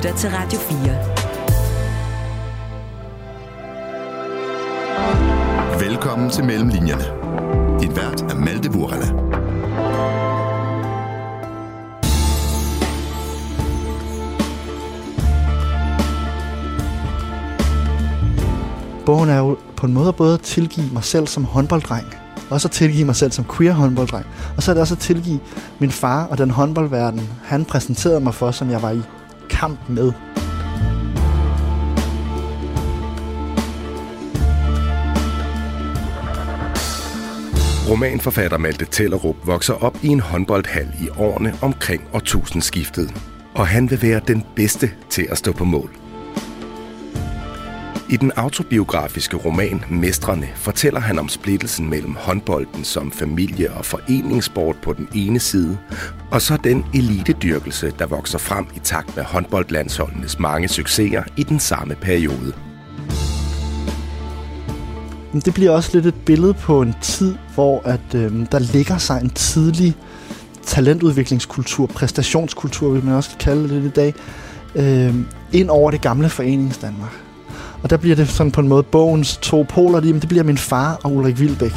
lytter til Radio 4. Velkommen til Mellemlinjerne. Din vært er Malte Burala. Bogen er jo på en måde både at tilgive mig selv som håndbolddreng, og så tilgive mig selv som queer håndbolddreng. Og så er det også at tilgive min far og den håndboldverden, han præsenterede mig for, som jeg var i kamp med. Romanforfatter Malte Tellerup vokser op i en håndboldhal i årene omkring årtusindskiftet. Og han vil være den bedste til at stå på mål. I den autobiografiske roman Mestrene fortæller han om splittelsen mellem håndbolden som familie- og foreningssport på den ene side, og så den elitedyrkelse, der vokser frem i takt med håndboldlandsholdenes mange succeser i den samme periode. Det bliver også lidt et billede på en tid, hvor at, øh, der ligger sig en tidlig talentudviklingskultur, præstationskultur, vil man også kalde det i dag, øh, ind over det gamle foreningsdanmark. Og der bliver det sådan på en måde bogens to poler, det bliver min far og Ulrik Vilbæk.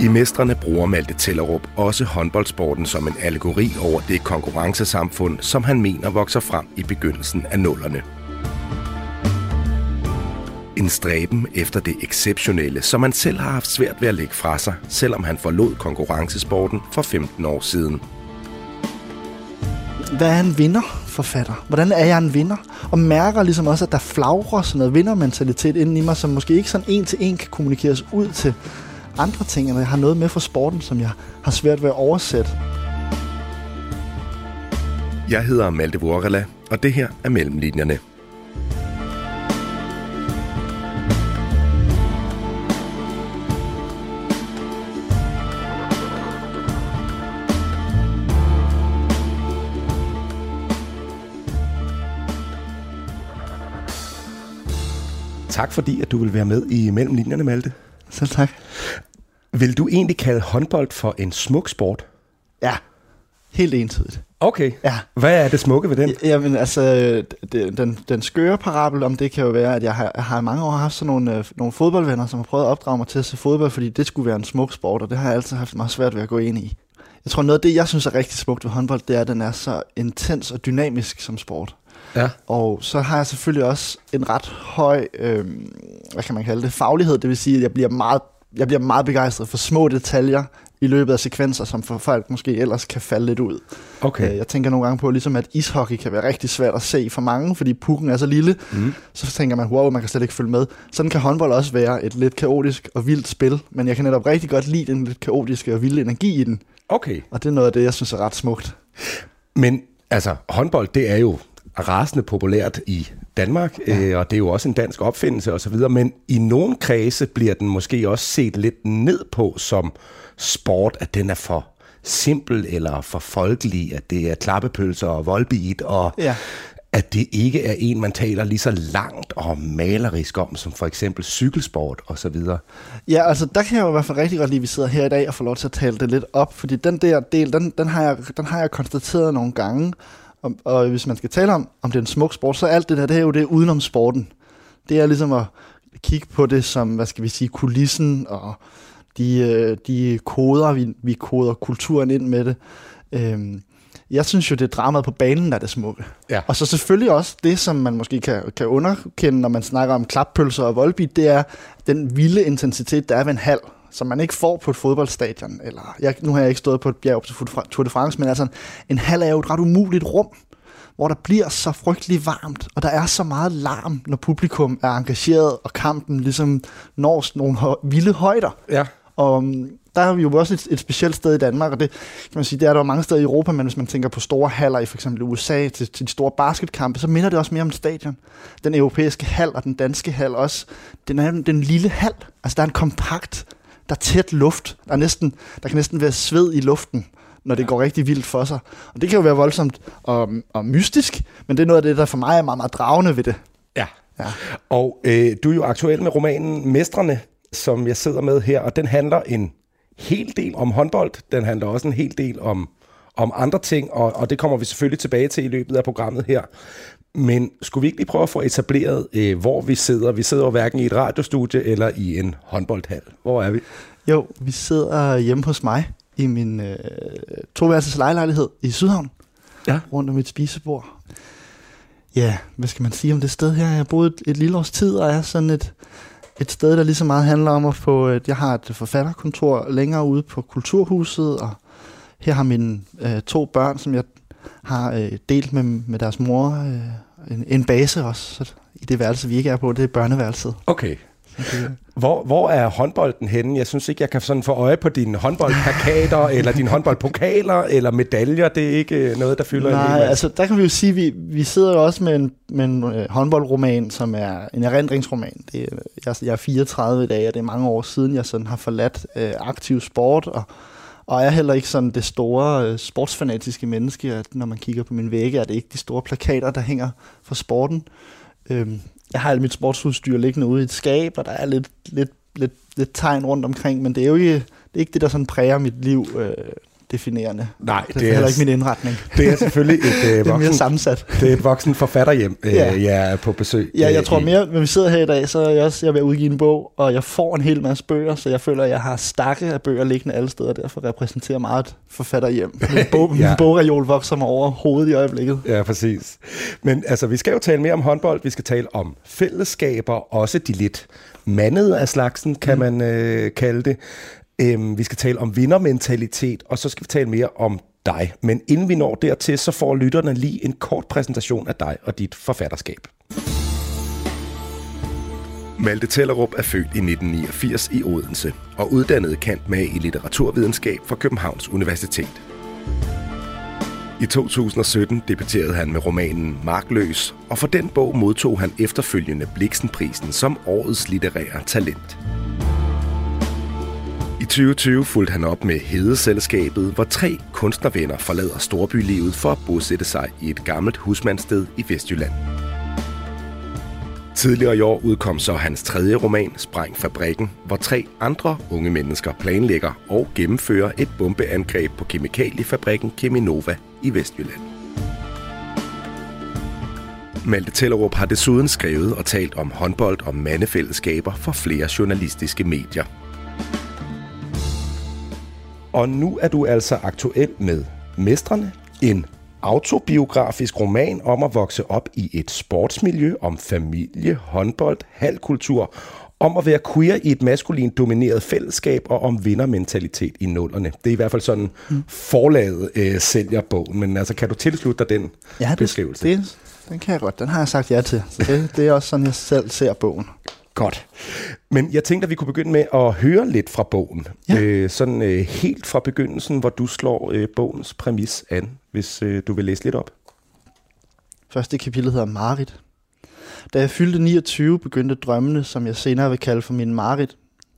I Mestrene bruger Malte Tellerup også håndboldsporten som en allegori over det konkurrencesamfund, som han mener vokser frem i begyndelsen af nullerne. En stræben efter det exceptionelle, som han selv har haft svært ved at lægge fra sig, selvom han forlod konkurrencesporten for 15 år siden. Hvad er en vinderforfatter? Hvordan er jeg en vinder? Og mærker ligesom også, at der flagrer sådan noget vindermentalitet inden i mig, som måske ikke sådan en til en kan kommunikeres ud til andre ting, eller jeg har noget med fra sporten, som jeg har svært ved at oversætte. Jeg hedder Malte Vorela, og det her er Mellemlinjerne. Tak fordi, at du vil være med i Mellemlinjerne, Malte. Selv tak. Vil du egentlig kalde håndbold for en smuk sport? Ja, helt entydigt. Okay. Ja. Hvad er det smukke ved den? Jamen altså, det, den, den skøre parabel om det kan jo være, at jeg har, jeg har i mange år haft sådan nogle, øh, nogle fodboldvenner, som har prøvet at opdrage mig til at se fodbold, fordi det skulle være en smuk sport, og det har jeg altid haft meget svært ved at gå ind i. Jeg tror, noget af det, jeg synes er rigtig smukt ved håndbold, det er, at den er så intens og dynamisk som sport. Ja. Og så har jeg selvfølgelig også en ret høj, øh, hvad kan man kalde det, faglighed. Det vil sige, at jeg bliver meget, jeg bliver meget begejstret for små detaljer i løbet af sekvenser, som for folk måske ellers kan falde lidt ud. Okay. Øh, jeg tænker nogle gange på, ligesom at ishockey kan være rigtig svært at se for mange, fordi pukken er så lille. Mm. Så tænker man, wow, man kan slet ikke følge med. Sådan kan håndbold også være et lidt kaotisk og vildt spil, men jeg kan netop rigtig godt lide den lidt kaotiske og vilde energi i den. Okay. Og det er noget af det, jeg synes er ret smukt. Men altså, håndbold, det er jo rasende populært i Danmark, ja. øh, og det er jo også en dansk opfindelse osv., men i nogle kredse bliver den måske også set lidt ned på som sport, at den er for simpel eller for folkelig, at det er klappepølser og voldbeat, og Ja. at det ikke er en, man taler lige så langt og malerisk om, som for eksempel cykelsport osv. Ja, altså der kan jeg jo i hvert fald rigtig godt lide, at vi sidder her i dag og får lov til at tale det lidt op, fordi den der del, den, den, har, jeg, den har jeg konstateret nogle gange, og, og hvis man skal tale om, om det er en smuk sport, så er alt det der, det er jo det udenom sporten. Det er ligesom at kigge på det som, hvad skal vi sige, kulissen og de, øh, de koder, vi, vi koder kulturen ind med det. Øhm, jeg synes jo, det er dramaet på banen, der er det smukke. Ja. Og så selvfølgelig også det, som man måske kan, kan underkende, når man snakker om klappølser og voldbeat, det er den vilde intensitet, der er ved en halv, som man ikke får på et fodboldstadion. Eller, jeg, nu har jeg ikke stået på et bjerg til Tour de France, men altså, en halv er jo et ret umuligt rum, hvor der bliver så frygtelig varmt, og der er så meget larm, når publikum er engageret, og kampen ligesom når nogle vilde højder. Ja. Og um, der er vi jo også et, et specielt sted i Danmark, og det kan man sige, det er der jo mange steder i Europa, men hvis man tænker på store haller i for eksempel USA til, til de store basketkampe, så minder det også mere om stadion. Den europæiske hal og den danske hal også. Den er den lille hal. Altså der er en kompakt, der er tæt luft. Der, er næsten, der kan næsten være sved i luften, når det går rigtig vildt for sig. Og det kan jo være voldsomt og, og mystisk, men det er noget af det, der for mig er meget, meget dragende ved det. Ja. Ja. Og øh, du er jo aktuel med romanen Mestrene, som jeg sidder med her, og den handler en hel del om håndbold. Den handler også en hel del om, om andre ting, og, og det kommer vi selvfølgelig tilbage til i løbet af programmet her. Men skulle vi ikke lige prøve at få etableret, øh, hvor vi sidder? Vi sidder jo hverken i et radiostudie eller i en håndboldhal. Hvor er vi? Jo, vi sidder hjemme hos mig i min øh, toværelses lejlighed i Sydhavn. Ja. Rundt om et spisebord. Ja, hvad skal man sige om det sted her? Jeg har boet et, et lille års tid, og er sådan et, et sted, der lige så meget handler om at få... Et, jeg har et forfatterkontor længere ude på Kulturhuset, og her har mine øh, to børn, som jeg har øh, delt med, med deres mor, øh, en, en base også. Så I det værelse, vi ikke er på, det er børneværelset. Okay. Det, Hvor, hvor er håndbolden henne? Jeg synes ikke, jeg kan sådan få øje på dine håndboldplakater, eller dine håndboldpokaler, eller medaljer. Det er ikke øh, noget, der fylder en hel Nej, masse. altså der kan vi jo sige, at vi, vi sidder også med en, med en øh, håndboldroman, som er en erindringsroman. Det er, jeg, jeg er 34 i dag, og det er mange år siden, jeg sådan har forladt øh, aktiv sport, og, og er heller ikke sådan det store øh, sportsfanatiske menneske, at når man kigger på min vægge, er det ikke de store plakater, der hænger for sporten. Øhm, jeg har alt mit sportsudstyr liggende ude i et skab, og der er lidt, lidt, lidt, lidt tegn rundt omkring, men det er jo ikke det, er ikke det der sådan præger mit liv øh, definerende. Nej, Det, det er heller ikke min indretning. det er selvfølgelig et, øh, Det er mere voksen, sammensat. det er et voksen forfatterhjem, øh, Ja. jeg er på besøg. Ja, øh, jeg tror i. mere, når vi sidder her i dag, så er jeg også jeg er ved at udgive en bog, og jeg får en hel masse bøger, så jeg føler, at jeg har stakke af bøger liggende alle steder, og derfor repræsenterer meget et forfatterhjem. Min, bog, Ja. min bogreol vokser mig over hovedet i øjeblikket. Ja, præcis. Men altså, vi skal jo tale mere om håndbold. Vi skal tale om fællesskaber, også de lidt mandede af slagsen, kan mm. man øh, kalde det. Øhm, vi skal tale om vindermentalitet, og så skal vi tale mere om dig. Men inden vi når dertil, så får lytterne lige en kort præsentation af dig og dit forfatterskab. Malte Tellerup er født i 1989 i Odense og uddannet kant med i litteraturvidenskab fra Københavns Universitet. I 2017 debuterede han med romanen Markløs, og for den bog modtog han efterfølgende Bliksenprisen som årets litterære talent. I 2020 fulgte han op med Hedeselskabet, hvor tre kunstnervenner forlader storbylivet for at bosætte sig i et gammelt husmandsted i Vestjylland. Tidligere i år udkom så hans tredje roman, Spræng Fabrikken, hvor tre andre unge mennesker planlægger og gennemfører et bombeangreb på kemikaliefabrikken Cheminova i Vestjylland. Malte Tellerup har desuden skrevet og talt om håndbold og mandefællesskaber for flere journalistiske medier. Og nu er du altså aktuel med Mestrene, en autobiografisk roman om at vokse op i et sportsmiljø, om familie, håndbold, halvkultur, om at være queer i et maskulint domineret fællesskab og om vindermentalitet i nullerne. Det er i hvert fald sådan mm. forlaget øh, sælger bogen, men altså kan du tilslutte dig den Ja, det, beskrivelse? det, den kan jeg godt. Den har jeg sagt ja til. Så det, det er også sådan, jeg selv ser bogen. Godt. Men jeg tænkte, at vi kunne begynde med at høre lidt fra bogen. Ja. Øh, sådan øh, helt fra begyndelsen, hvor du slår øh, bogens præmis an, hvis øh, du vil læse lidt op. Første kapitel hedder Marit. Da jeg fyldte 29, begyndte drømmene, som jeg senere vil kalde for min Marit.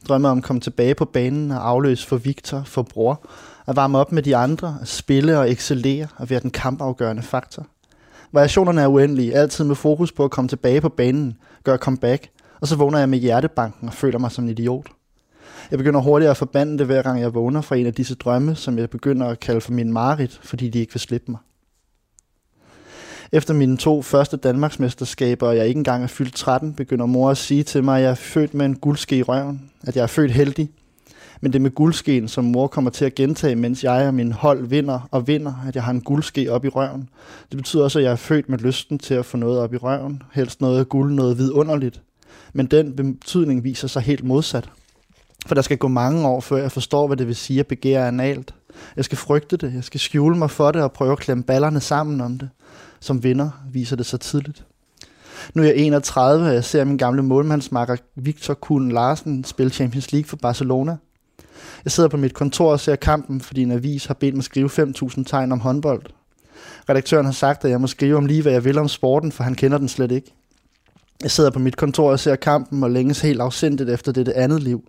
Drømme om at komme tilbage på banen og afløse for Victor, for bror, at varme op med de andre, at spille og excellere og være den kampafgørende faktor. Variationerne er uendelige, altid med fokus på at komme tilbage på banen, gøre comeback, og så vågner jeg med hjertebanken og føler mig som en idiot. Jeg begynder hurtigt at forbande det, hver gang jeg vågner fra en af disse drømme, som jeg begynder at kalde for min Marit, fordi de ikke vil slippe mig. Efter mine to første Danmarksmesterskaber, og jeg ikke engang er fyldt 13, begynder mor at sige til mig, at jeg er født med en guldske i røven, at jeg er født heldig. Men det med guldskeen, som mor kommer til at gentage, mens jeg og min hold vinder og vinder, at jeg har en guldske op i røven. Det betyder også, at jeg er født med lysten til at få noget op i røven, helst noget guld, noget vidunderligt. Men den betydning viser sig helt modsat. For der skal gå mange år, før jeg forstår, hvad det vil sige at begære analt. Jeg skal frygte det, jeg skal skjule mig for det og prøve at klemme ballerne sammen om det. Som vinder viser det sig tidligt. Nu er jeg 31, og jeg ser min gamle målmandsmakker Victor Kuhn Larsen spille Champions League for Barcelona. Jeg sidder på mit kontor og ser kampen, fordi en avis har bedt mig skrive 5.000 tegn om håndbold. Redaktøren har sagt, at jeg må skrive om lige, hvad jeg vil om sporten, for han kender den slet ikke. Jeg sidder på mit kontor og ser kampen og længes helt afsindigt efter det andet liv.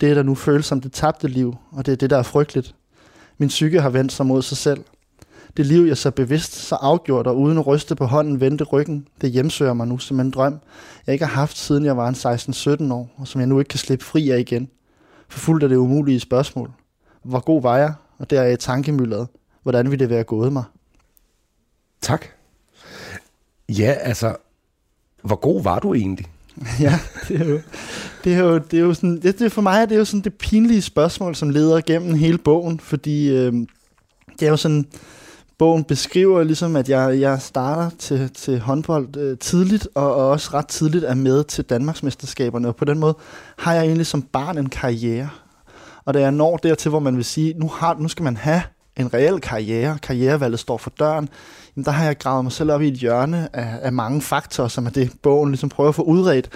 Det, der nu føles som det tabte liv, og det er det, der er frygteligt. Min psyke har vendt sig mod sig selv. Det liv, jeg så bevidst, så afgjort og uden at ryste på hånden vendte ryggen, det hjemsøger mig nu som en drøm, jeg ikke har haft siden jeg var en 16-17 år, og som jeg nu ikke kan slippe fri af igen. Forfulgt af det umulige spørgsmål. Hvor god var jeg? Og der er jeg tankemyldret. hvordan ville det være gået mig? Tak. Ja, altså, hvor god var du egentlig? ja, det er jo, det er jo, det er jo sådan, det, det for mig er det jo sådan det pinlige spørgsmål, som leder gennem hele bogen, fordi øh, det er jo sådan, bogen beskriver ligesom, at jeg, jeg starter til, til håndbold øh, tidligt, og, og også ret tidligt er med til Danmarksmesterskaberne, og på den måde har jeg egentlig som barn en karriere. Og da jeg når dertil, hvor man vil sige, nu, har, nu skal man have en reel karriere, karrierevalget står for døren, der har jeg gravet mig selv op i et hjørne af, af mange faktorer, som er det, bogen ligesom prøver at få udredt.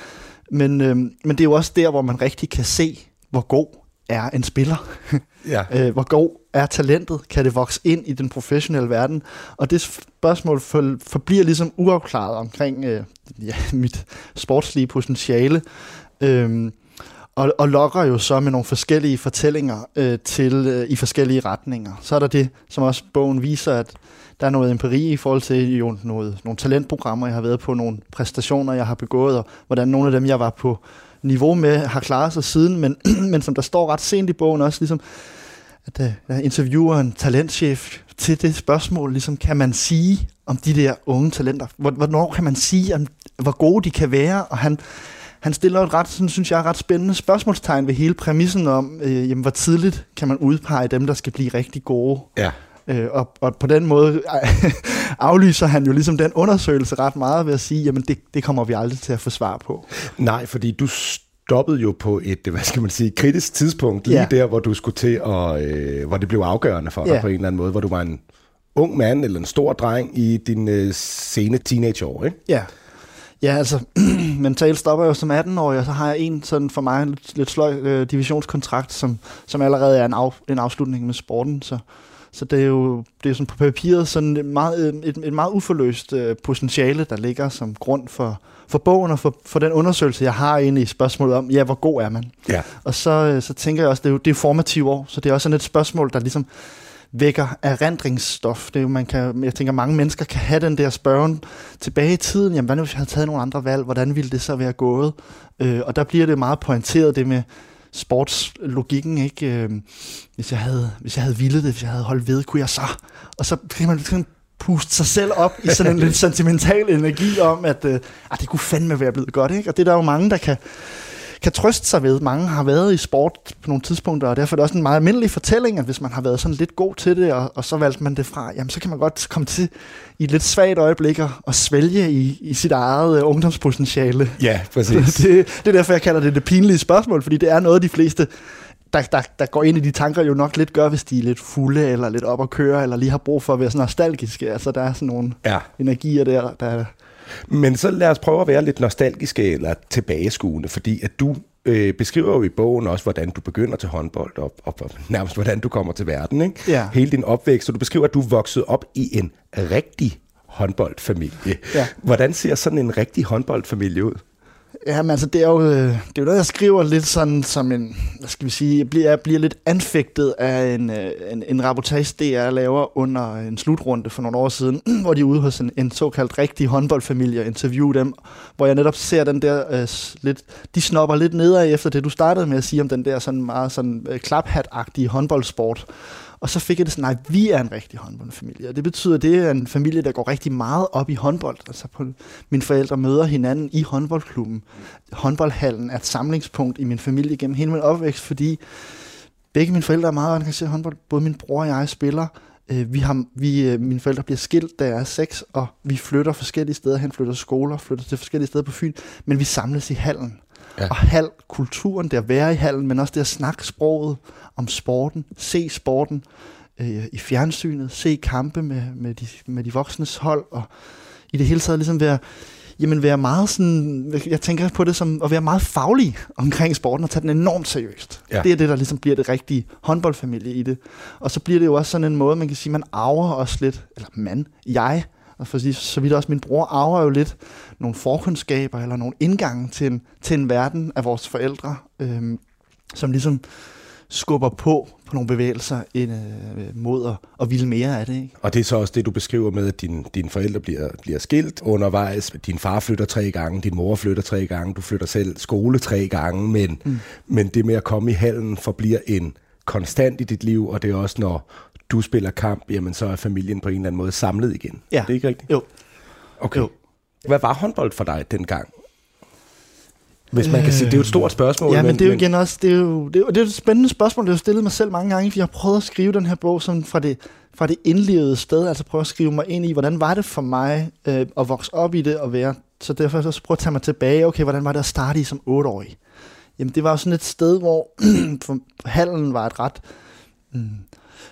Men, øh, men det er jo også der, hvor man rigtig kan se, hvor god er en spiller. Ja. øh, hvor god er talentet? Kan det vokse ind i den professionelle verden? Og det spørgsmål for, forbliver ligesom uafklaret omkring øh, ja, mit sportslige potentiale. Øh, og, og lokker jo så med nogle forskellige fortællinger øh, til øh, i forskellige retninger. Så er der det, som også bogen viser, at der er noget empiri i forhold til jo noget, nogle talentprogrammer, jeg har været på, nogle præstationer, jeg har begået, og hvordan nogle af dem, jeg var på niveau med, har klaret sig siden, men, men som der står ret sent i bogen også, ligesom, at øh, der interviewer en talentchef til det spørgsmål, ligesom, kan man sige om de der unge talenter? Hvornår kan man sige, om, hvor gode de kan være? Og han, han stiller et ret, sådan, synes jeg, ret spændende spørgsmålstegn ved hele præmissen om, øh, jamen, hvor tidligt kan man udpege dem, der skal blive rigtig gode. Ja. Øh, og, og på den måde aflyser han jo ligesom den undersøgelse ret meget ved at sige, jamen det, det kommer vi aldrig til at få svar på. Nej, fordi du stoppede jo på et, hvad skal man sige, kritisk tidspunkt, lige ja. der, hvor du skulle til, at, øh, hvor det blev afgørende for dig ja. på en eller anden måde, hvor du var en ung mand eller en stor dreng i din øh, sene teenageår, ikke? Ja. Ja, altså, mentalt stopper jeg jo som 18-årig, og så har jeg en sådan for mig lidt, lidt sløj øh, divisionskontrakt, som, som allerede er en, af, en afslutning med sporten, så, så det er jo det er sådan på papiret sådan et meget, et, et meget uforløst øh, potentiale, der ligger som grund for, for bogen og for, for den undersøgelse, jeg har inde i spørgsmålet om, ja, hvor god er man? Ja. Og så, øh, så tænker jeg også, det er jo det er formative år, så det er også sådan et spørgsmål, der ligesom vækker erindringsstof. Det er jo, man kan, jeg tænker, mange mennesker kan have den der spørgen tilbage i tiden. Jamen, hvad nu, hvis jeg havde taget nogle andre valg? Hvordan ville det så være gået? Øh, og der bliver det meget pointeret, det med sportslogikken, ikke? Øh, hvis, jeg havde, hvis jeg havde villet det, hvis jeg havde holdt ved, kunne jeg så? Og så kan man sådan puste sig selv op i sådan en lidt sentimental energi om, at øh, ah, det kunne fandme være blevet godt, ikke? Og det er der jo mange, der kan, kan trøste sig ved. Mange har været i sport på nogle tidspunkter, og derfor er det også en meget almindelig fortælling, at hvis man har været sådan lidt god til det, og, og så valgte man det fra, jamen så kan man godt komme til i et lidt svagt øjeblik at svælge i, i sit eget uh, ungdomspotentiale. Ja, præcis. det, det er derfor, jeg kalder det det pinlige spørgsmål, fordi det er noget, de fleste der, der, der går ind i de tanker jo nok lidt gør, hvis de er lidt fulde, eller lidt op at køre, eller lige har brug for at være sådan nostalgiske. Altså, der er sådan nogle ja. energier der, der, men så lad os prøve at være lidt nostalgiske eller tilbageskuende, fordi at du øh, beskriver jo i bogen også, hvordan du begynder til håndbold, og, og, og nærmest hvordan du kommer til verden. Ikke? Ja. Hele din opvækst, så du beskriver, at du voksede op i en rigtig håndboldfamilie. Ja. Hvordan ser sådan en rigtig håndboldfamilie ud? Jamen altså, det er jo, øh, det er jo noget, jeg skriver lidt sådan som en, hvad skal vi sige, jeg bliver, jeg bliver lidt anfægtet af en, øh, en, en rapportage, DR laver under en slutrunde for nogle år siden, hvor de er ude hos en, en såkaldt rigtig håndboldfamilie og interviewer dem, hvor jeg netop ser den der øh, lidt, de snopper lidt nedad efter det, du startede med at sige om den der sådan meget sådan uh, klaphat-agtige håndboldsport. Og så fik jeg det sådan, nej, vi er en rigtig håndboldfamilie. Og det betyder, at det er en familie, der går rigtig meget op i håndbold. Altså på, mine forældre møder hinanden i håndboldklubben. Håndboldhallen er et samlingspunkt i min familie gennem hele min opvækst, fordi begge mine forældre er meget engageret i håndbold. Både min bror og jeg spiller. Øh, vi har, vi, øh, mine forældre bliver skilt, da jeg er seks, og vi flytter forskellige steder hen, flytter skoler, flytter til forskellige steder på Fyn, men vi samles i hallen. Ja. Og hal, kulturen, det at være i hallen, men også det at snakke sproget om sporten, se sporten øh, i fjernsynet, se kampe med, med, de, med de voksnes hold, og i det hele taget ligesom være, jamen være meget sådan, jeg tænker på det som at være meget faglig omkring sporten og tage den enormt seriøst. Ja. Det er det, der ligesom bliver det rigtige håndboldfamilie i det. Og så bliver det jo også sådan en måde, man kan sige, man arver os lidt, eller man, jeg og for så vidt også min bror arver jo lidt nogle forkundskaber eller nogle indgange til en, til en verden af vores forældre, øhm, som ligesom skubber på på nogle bevægelser ind, øh, mod at, at ville mere af det. Ikke? Og det er så også det, du beskriver med, at din, dine forældre bliver, bliver skilt undervejs. Din far flytter tre gange, din mor flytter tre gange, du flytter selv skole tre gange, men, mm. men det med at komme i hallen forbliver en konstant i dit liv, og det er også, når du spiller kamp, jamen så er familien på en eller anden måde samlet igen. Ja. Det er ikke rigtigt? Jo. Okay. Jo. Hvad var håndbold for dig dengang? Hvis man kan sige, det er jo et stort spørgsmål. Ja, men det er jo igen også, det er jo, det er, jo- det er jo et spændende spørgsmål, det har stillet mig selv mange gange, fordi jeg har prøvet at skrive den her bog sådan fra det, fra det indlevede sted, altså prøve at skrive mig ind i, hvordan var det for mig øh, at vokse op i det og være, så derfor så prøve at tage mig tilbage, okay, hvordan var det at starte i som otteårig? Jamen det var jo sådan et sted, hvor for hallen var et ret, mm,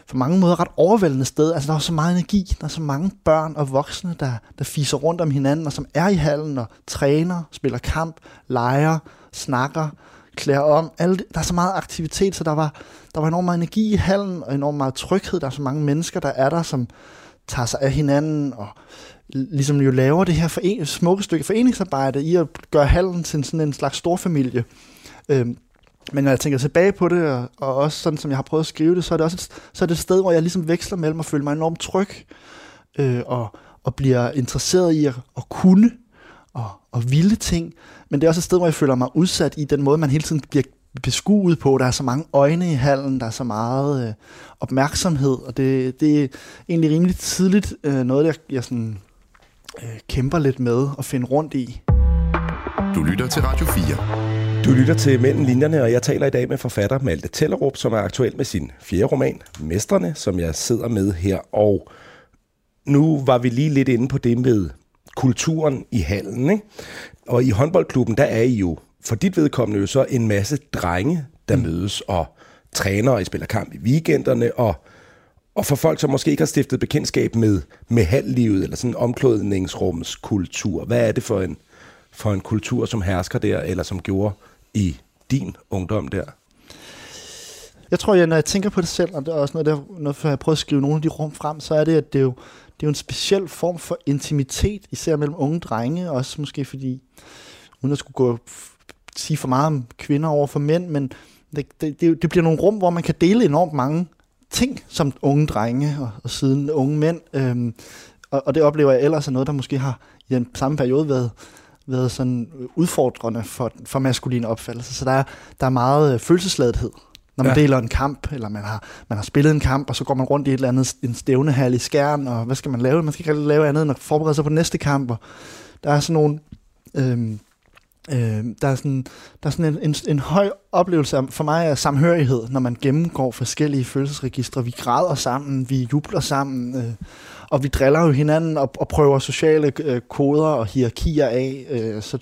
for mange måder ret overvældende sted. Altså der var så meget energi, der er så mange børn og voksne, der, der fiser rundt om hinanden, og som er i hallen og træner, spiller kamp, leger, snakker, klæder om. Alle, det- der er så meget aktivitet, så der var, der var enormt meget energi i hallen, og enormt meget tryghed. Der er så mange mennesker, der er der, som tager sig af hinanden, og ligesom jo laver det her foren- smukke stykke foreningsarbejde i at gøre hallen til sådan en slags storfamilie. Øhm, men når jeg tænker tilbage på det, og, og også sådan som jeg har prøvet at skrive det, så er det også et, så er det et sted, hvor jeg ligesom veksler mellem at føle mig enormt tryg, øh, og, og bliver interesseret i at, at kunne, og, og vilde ting. Men det er også et sted, hvor jeg føler mig udsat i den måde, man hele tiden bliver beskuet på. Der er så mange øjne i hallen, der er så meget øh, opmærksomhed, og det, det er egentlig rimelig tidligt øh, noget, jeg, jeg sådan, øh, kæmper lidt med at finde rundt i. Du lytter til Radio 4. Du lytter til Mellem Linjerne, og jeg taler i dag med forfatter Malte Tellerup, som er aktuel med sin fjerde roman, Mestrene, som jeg sidder med her. Og nu var vi lige lidt inde på det med kulturen i hallen. Ikke? Og i håndboldklubben, der er I jo for dit vedkommende jo så en masse drenge, der mm. mødes og træner og I spiller kamp i weekenderne. Og, og for folk, som måske ikke har stiftet bekendtskab med, med halvlivet eller sådan en omklædningsrumskultur, hvad er det for en, for en kultur, som hersker der, eller som gjorde i din ungdom der? Jeg tror, at når jeg tænker på det selv, og det er også noget, der, når jeg prøver at skrive nogle af de rum frem, så er det, at det er jo, det er jo en speciel form for intimitet, især mellem unge drenge, også måske fordi, uden at skulle gå sige for meget om kvinder over for mænd, men det, det, det, det bliver nogle rum, hvor man kan dele enormt mange ting som unge drenge og, og siden unge mænd. Øhm, og, og det oplever jeg ellers er noget, der måske har i den samme periode været, været sådan udfordrende for, for maskuline opfattelser. Så der er, der er meget øh, følelsesladethed, når man ja. deler en kamp, eller man har, man har spillet en kamp, og så går man rundt i et eller andet en stævnehal i skærn, og hvad skal man lave? Man skal ikke rigtig lave andet end at forberede sig på næste kamp. Og der er sådan nogle... Øhm, Øh, der er sådan, der er sådan en, en, en høj oplevelse af, for mig af samhørighed, når man gennemgår forskellige følelsesregistre. Vi græder sammen, vi jubler sammen, øh, og vi driller jo hinanden og, og prøver sociale øh, koder og hierarkier af. Øh, så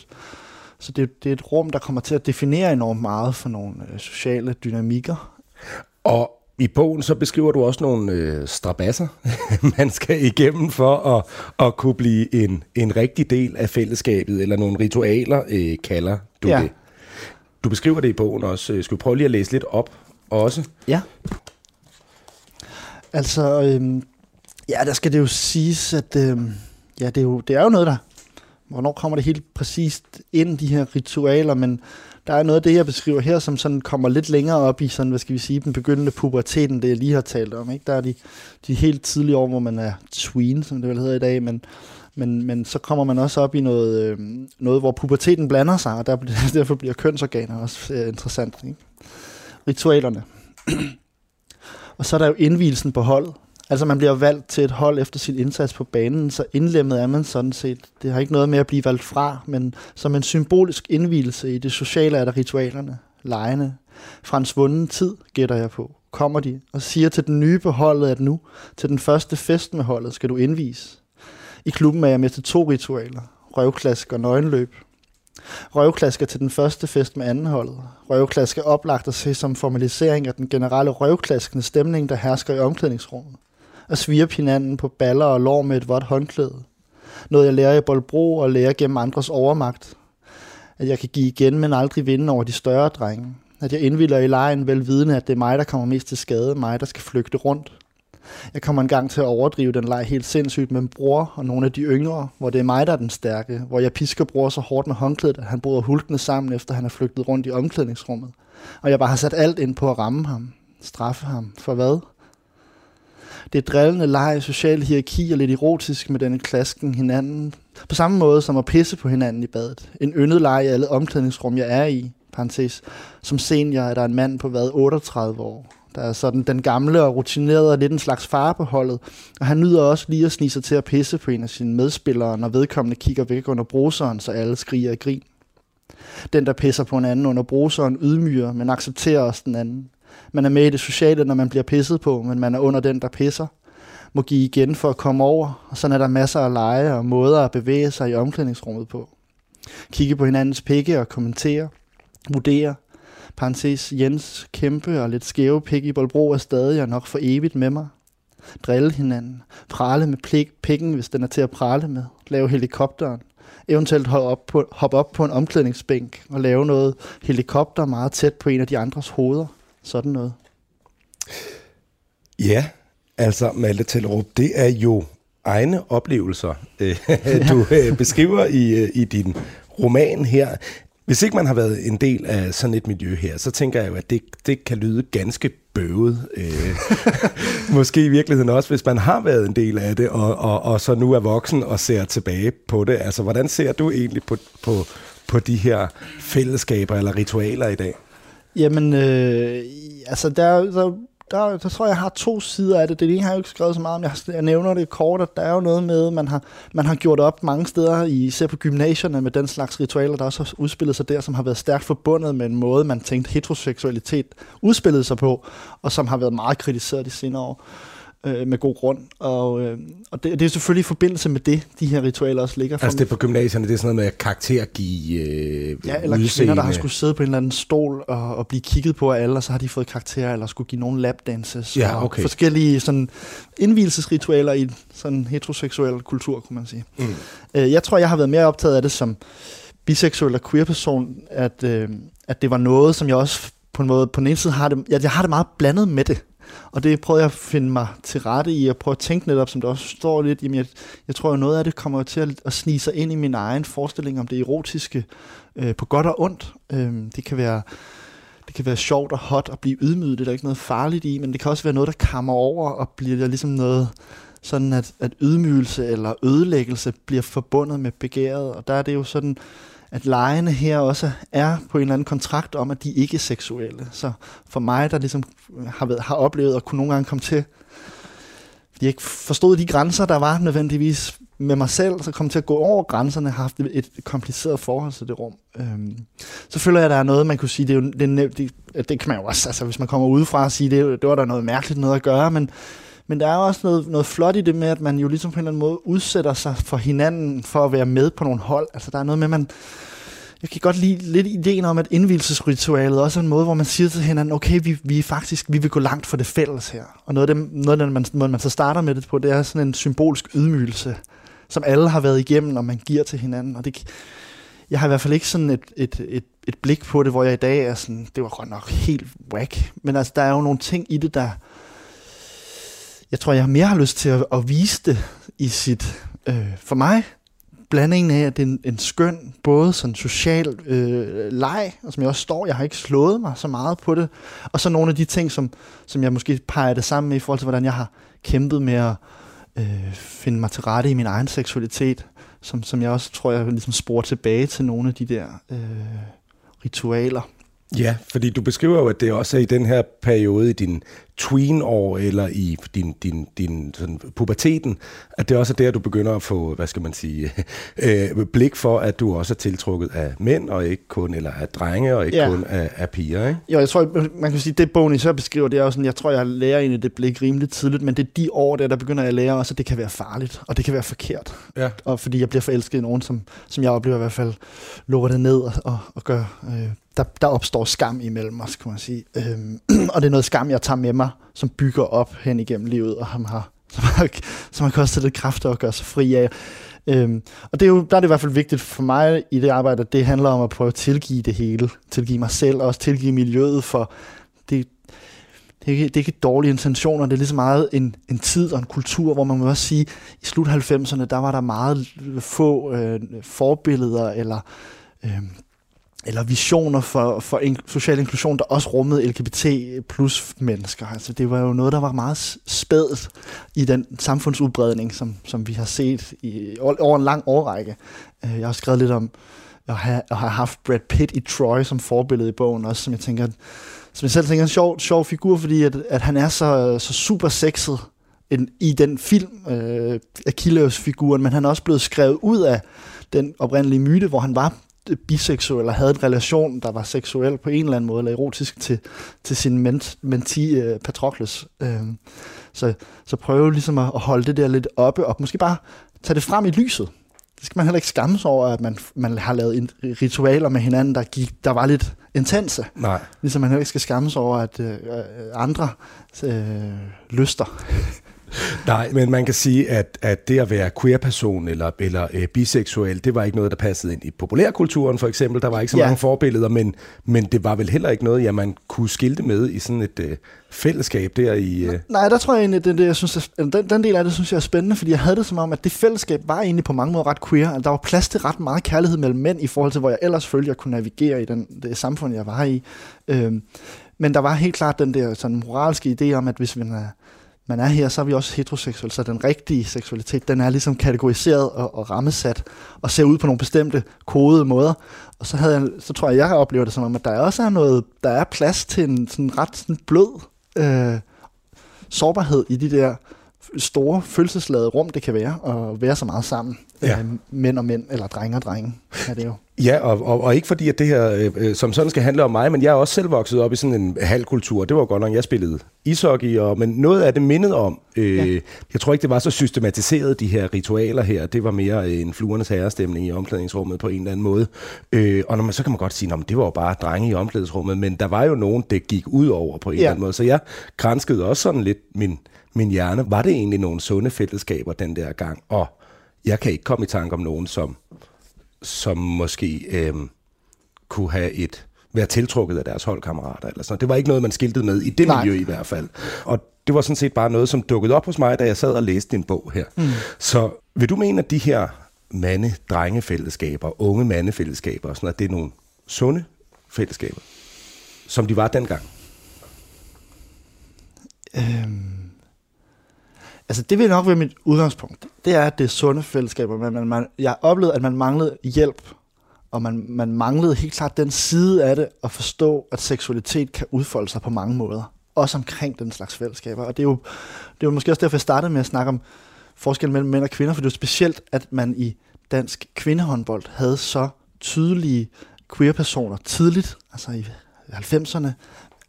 så det, det er et rum, der kommer til at definere enormt meget for nogle øh, sociale dynamikker. Og i bogen så beskriver du også nogle øh, strabasser, man skal igennem for at, at kunne blive en, en rigtig del af fællesskabet, eller nogle ritualer, øh, kalder du Ja. det. Du beskriver det i bogen også. Øh, Skal vi prøve lige at læse lidt op også? Ja. Altså, øhm, ja, der skal det jo siges, at øh, ja, det, er jo, det er jo noget, der... Hvornår kommer det helt præcist ind, de her ritualer, men der er noget af det, jeg beskriver her, som sådan kommer lidt længere op i, sådan, hvad skal vi sige, den begyndende puberteten, det jeg lige har talt om. Ikke? Der er de, de helt tidlige år, hvor man er tween, som det vel hedder i dag, men, men, men så kommer man også op i noget, øh, noget hvor puberteten blander sig, og der, derfor bliver kønsorganer også øh, interessant. Ikke? Ritualerne. Og så er der jo indvielsen på holdet. Altså man bliver valgt til et hold efter sin indsats på banen, så indlemmet er man sådan set. Det har ikke noget med at blive valgt fra, men som en symbolisk indvielse i det sociale er der ritualerne, lejene. Fra en svunden tid, gætter jeg på, kommer de og siger til den nye på holdet, at nu, til den første fest med holdet, skal du indvise. I klubben er jeg med til to ritualer, røvklask og nøgenløb. Røvklask er til den første fest med andenholdet. Røvklask er oplagt at se som formalisering af den generelle røvklaskende stemning, der hersker i omklædningsrummet. At svirpe hinanden på baller og lår med et vådt håndklæde. Noget jeg lærer i Bolbro og lærer gennem andres overmagt. At jeg kan give igen, men aldrig vinde over de større drenge. At jeg indvilder i lejen velvidende, at det er mig, der kommer mest til skade, mig, der skal flygte rundt. Jeg kommer en gang til at overdrive den leg helt sindssygt med min bror og nogle af de yngre, hvor det er mig, der er den stærke, hvor jeg pisker bror så hårdt med håndklædet, at han bryder hulkende sammen, efter han er flygtet rundt i omklædningsrummet. Og jeg bare har sat alt ind på at ramme ham, straffe ham. For hvad? Det er drillende leg, social hierarki og lidt erotisk med denne klasken hinanden. På samme måde som at pisse på hinanden i badet. En yndet leg i alle omklædningsrum, jeg er i. Parentes. Som senior er der en mand på hvad 38 år. der er sådan den gamle og rutinerede og lidt en slags far på holdet. Og han nyder også lige at snige sig til at pisse på en af sine medspillere, når vedkommende kigger væk under bruseren, så alle skriger og grin. Den, der pisser på en anden under bruseren, ydmyger, men accepterer også den anden. Man er med i det sociale, når man bliver pisset på, men man er under den, der pisser. Må give igen for at komme over, og sådan er der masser af lege og måder at bevæge sig i omklædningsrummet på. Kigge på hinandens pikke og kommentere, vurdere, parentes Jens kæmpe og lidt skæve pik i Bolbro er stadig og nok for evigt med mig. Drille hinanden, prale med plik, pikken, hvis den er til at prale med, lave helikopteren, eventuelt hoppe op, på, hoppe op på en omklædningsbænk og lave noget helikopter meget tæt på en af de andres hoveder. Sådan noget. Ja, altså Malte Tellerup, det er jo egne oplevelser, øh, du øh, beskriver i, øh, i din roman her. Hvis ikke man har været en del af sådan et miljø her, så tænker jeg jo, at det, det kan lyde ganske bøvet. Øh, måske i virkeligheden også, hvis man har været en del af det, og, og, og så nu er voksen og ser tilbage på det. Altså, hvordan ser du egentlig på, på, på de her fællesskaber eller ritualer i dag? Jamen, øh, altså der, der der, der tror jeg, jeg har to sider af det. Det ene har jeg jo ikke skrevet så meget om. Jeg, jeg nævner det kort, at der er jo noget med, man har, man har gjort op mange steder, i, især på gymnasierne, med den slags ritualer, der også har udspillet sig der, som har været stærkt forbundet med en måde, man tænkte heteroseksualitet udspillede sig på, og som har været meget kritiseret de senere år øh, med god grund. Og, øh, og det, det er selvfølgelig i forbindelse med det, de her ritualer også ligger. Altså det på gymnasierne, det er sådan noget med karaktergive øh, Ja, eller udseende. kvinder, der har skulle sidde på en eller anden stol og, og blive kigget på af alle, og så har de fået karakterer, eller skulle give nogle lapdances. Ja, okay. Og forskellige sådan, indvielsesritualer i sådan en heteroseksuel kultur, kunne man sige. Mm. Øh, jeg tror, jeg har været mere optaget af det som biseksuel og queer person, at, øh, at det var noget, som jeg også på en måde, på den ene side har det, jeg, jeg har det meget blandet med det. Og det prøvede jeg at finde mig til rette i, og prøve at tænke netop, som det også står lidt, jamen jeg, jeg tror, jo noget af det kommer til at, at snige sig ind i min egen forestilling om det erotiske, øh, på godt og ondt. Øh, det kan være det kan være sjovt og hot at blive ydmyget, det er der ikke noget farligt i, men det kan også være noget, der kammer over og bliver ligesom noget, sådan at, at ydmygelse eller ødelæggelse bliver forbundet med begæret, og der er det jo sådan, at lejene her også er på en eller anden kontrakt om, at de ikke er seksuelle. Så for mig, der ligesom har, været, har oplevet at kunne nogle gange komme til, de jeg ikke forstod de grænser, der var nødvendigvis med mig selv, så kom til at gå over grænserne, har haft et kompliceret forhold til det rum. Øhm, så føler jeg, at der er noget, man kunne sige, det, er jo, det, det, det kan man jo også, altså hvis man kommer udefra og sige, det, det var der noget mærkeligt noget at gøre, men, men der er også noget, noget flot i det med, at man jo ligesom på en eller anden måde udsætter sig for hinanden for at være med på nogle hold. Altså der er noget med, at man... Jeg kan godt lide lidt ideen om, at indvielsesritualet også er en måde, hvor man siger til hinanden, okay, vi, vi faktisk vi vil gå langt for det fælles her. Og noget af det, noget af det man, måde, man så starter med det på, det er sådan en symbolsk ydmygelse, som alle har været igennem, og man giver til hinanden. Og det, jeg har i hvert fald ikke sådan et, et, et, et blik på det, hvor jeg i dag er sådan, det var godt nok helt whack. Men altså, der er jo nogle ting i det, der, jeg tror, jeg mere har lyst til at, at vise det i sit, øh, for mig, blandingen af, at det er en, en skøn, både sådan social øh, leg, og som jeg også står, jeg har ikke slået mig så meget på det, og så nogle af de ting, som, som jeg måske peger det sammen med i forhold til, hvordan jeg har kæmpet med at øh, finde mig til rette i min egen seksualitet, som, som jeg også tror, jeg ligesom sporer tilbage til nogle af de der øh, ritualer. Ja, fordi du beskriver jo, at det også er i den her periode i din tween-år, eller i din, din, din sådan, puberteten, at det også er der, du begynder at få, hvad skal man sige, øh, blik for, at du også er tiltrukket af mænd, og ikke kun, eller af drenge, og ikke ja. kun af, af piger, ikke? Jo, jeg tror, man kan sige, det bogen så beskriver, det er jo sådan, jeg tror, jeg lærer egentlig det blik rimelig tidligt, men det er de år, der, der begynder jeg at lære også, at det kan være farligt, og det kan være forkert. Ja. Og fordi jeg bliver forelsket i nogen, som, som jeg oplever i hvert fald, lukker det ned og, og, og gør... Øh, der, der opstår skam imellem os, kan man sige. Øhm, og det er noget skam, jeg tager med mig, som bygger op hen igennem livet, og ham har, som har, som har kostet lidt kræfter at gøre sig fri af. Øhm, og det er jo, der er det i hvert fald vigtigt for mig i det arbejde, at det handler om at prøve at tilgive det hele. Tilgive mig selv, og også tilgive miljøet, for det, det er, ikke, det er ikke dårlige intentioner, det er lige så meget en, en tid og en kultur, hvor man må også sige, i slut 90'erne, der var der meget få øh, forbilleder, eller øh, eller visioner for, for in, social inklusion, der også rummede LGBT plus mennesker. Altså, det var jo noget, der var meget spædt i den samfundsudbredning, som, som vi har set i, over en lang årrække. Øh, jeg har skrevet lidt om at have, at have haft Brad Pitt i Troy som forbillede i bogen også, som jeg tænker, som jeg selv tænker er en sjov, sjov figur, fordi at, at han er så, så super sexet en, i den film, øh, Achilles-figuren, men han er også blevet skrevet ud af den oprindelige myte, hvor han var biseksuel og havde en relation, der var seksuel på en eller anden måde, eller erotisk til, til sin ment, menti uh, Patrokles. Uh, så, så prøve ligesom at, at holde det der lidt oppe, og måske bare tage det frem i lyset. Det skal man heller ikke skamme sig over, at man, man har lavet ritualer med hinanden, der, gik, der var lidt intense. Nej. Ligesom man heller ikke skal skamme sig over, at uh, andre uh, lyster Nej, men man kan sige, at, at det at være queer-person eller, eller øh, biseksuel, det var ikke noget, der passede ind i populærkulturen for eksempel. Der var ikke så ja. mange forbilleder, men, men det var vel heller ikke noget, ja, man kunne skilte med i sådan et øh, fællesskab der i... Øh... Nej, der tror jeg egentlig, det, det, jeg synes, den, den del af det synes jeg er spændende, fordi jeg havde det som om, at det fællesskab var egentlig på mange måder ret queer. Altså, der var plads til ret meget kærlighed mellem mænd i forhold til, hvor jeg ellers følte, jeg kunne navigere i den, det samfund, jeg var i. Øhm, men der var helt klart den der sådan moralske idé om, at hvis man er man er her, så er vi også heteroseksuelle, så den rigtige seksualitet, den er ligesom kategoriseret og, og rammesat, og ser ud på nogle bestemte kodede måder. Og så, havde jeg, så tror jeg, jeg har oplevet det som om, at der også er noget, der er plads til en sådan ret sådan blød øh, sårbarhed i de der store følelsesladede rum, det kan være, at være så meget sammen. Ja. Øh, mænd og mænd, eller drenge og drenge, er det jo. Ja, og, og, og ikke fordi, at det her øh, øh, som sådan skal handle om mig, men jeg er også selv vokset op i sådan en halvkultur. Det var godt nok, jeg spillede ishockey, og, men noget af det mindede om. Øh, ja. Jeg tror ikke, det var så systematiseret, de her ritualer her. Det var mere en fluernes herrestemning i omklædningsrummet på en eller anden måde. Øh, og når man, så kan man godt sige, at det var jo bare drenge i omklædningsrummet, men der var jo nogen, det gik ud over på en ja. eller anden måde. Så jeg grænskede også sådan lidt min, min hjerne. Var det egentlig nogle sunde fællesskaber den der gang? Og jeg kan ikke komme i tanke om nogen, som som måske øh, kunne have et være tiltrukket af deres holdkammerater. Eller sådan. Det var ikke noget, man skiltede med i det Nej. miljø i hvert fald. Og det var sådan set bare noget, som dukkede op hos mig, da jeg sad og læste din bog her. Mm. Så vil du mene, at de her mande-drengefællesskaber, unge mandefællesskaber, sådan, at det er nogle sunde fællesskaber, som de var dengang? Øhm, Altså, det vil nok være mit udgangspunkt. Det er, at det er sunde fællesskaber, men man, man, jeg oplevede, at man manglede hjælp, og man, man manglede helt klart den side af det, at forstå, at seksualitet kan udfolde sig på mange måder. Også omkring den slags fællesskaber. Og det er jo, det er jo måske også derfor, jeg startede med at snakke om forskellen mellem mænd og kvinder, for det er jo specielt, at man i dansk kvindehåndbold havde så tydelige queer-personer tidligt, altså i 90'erne,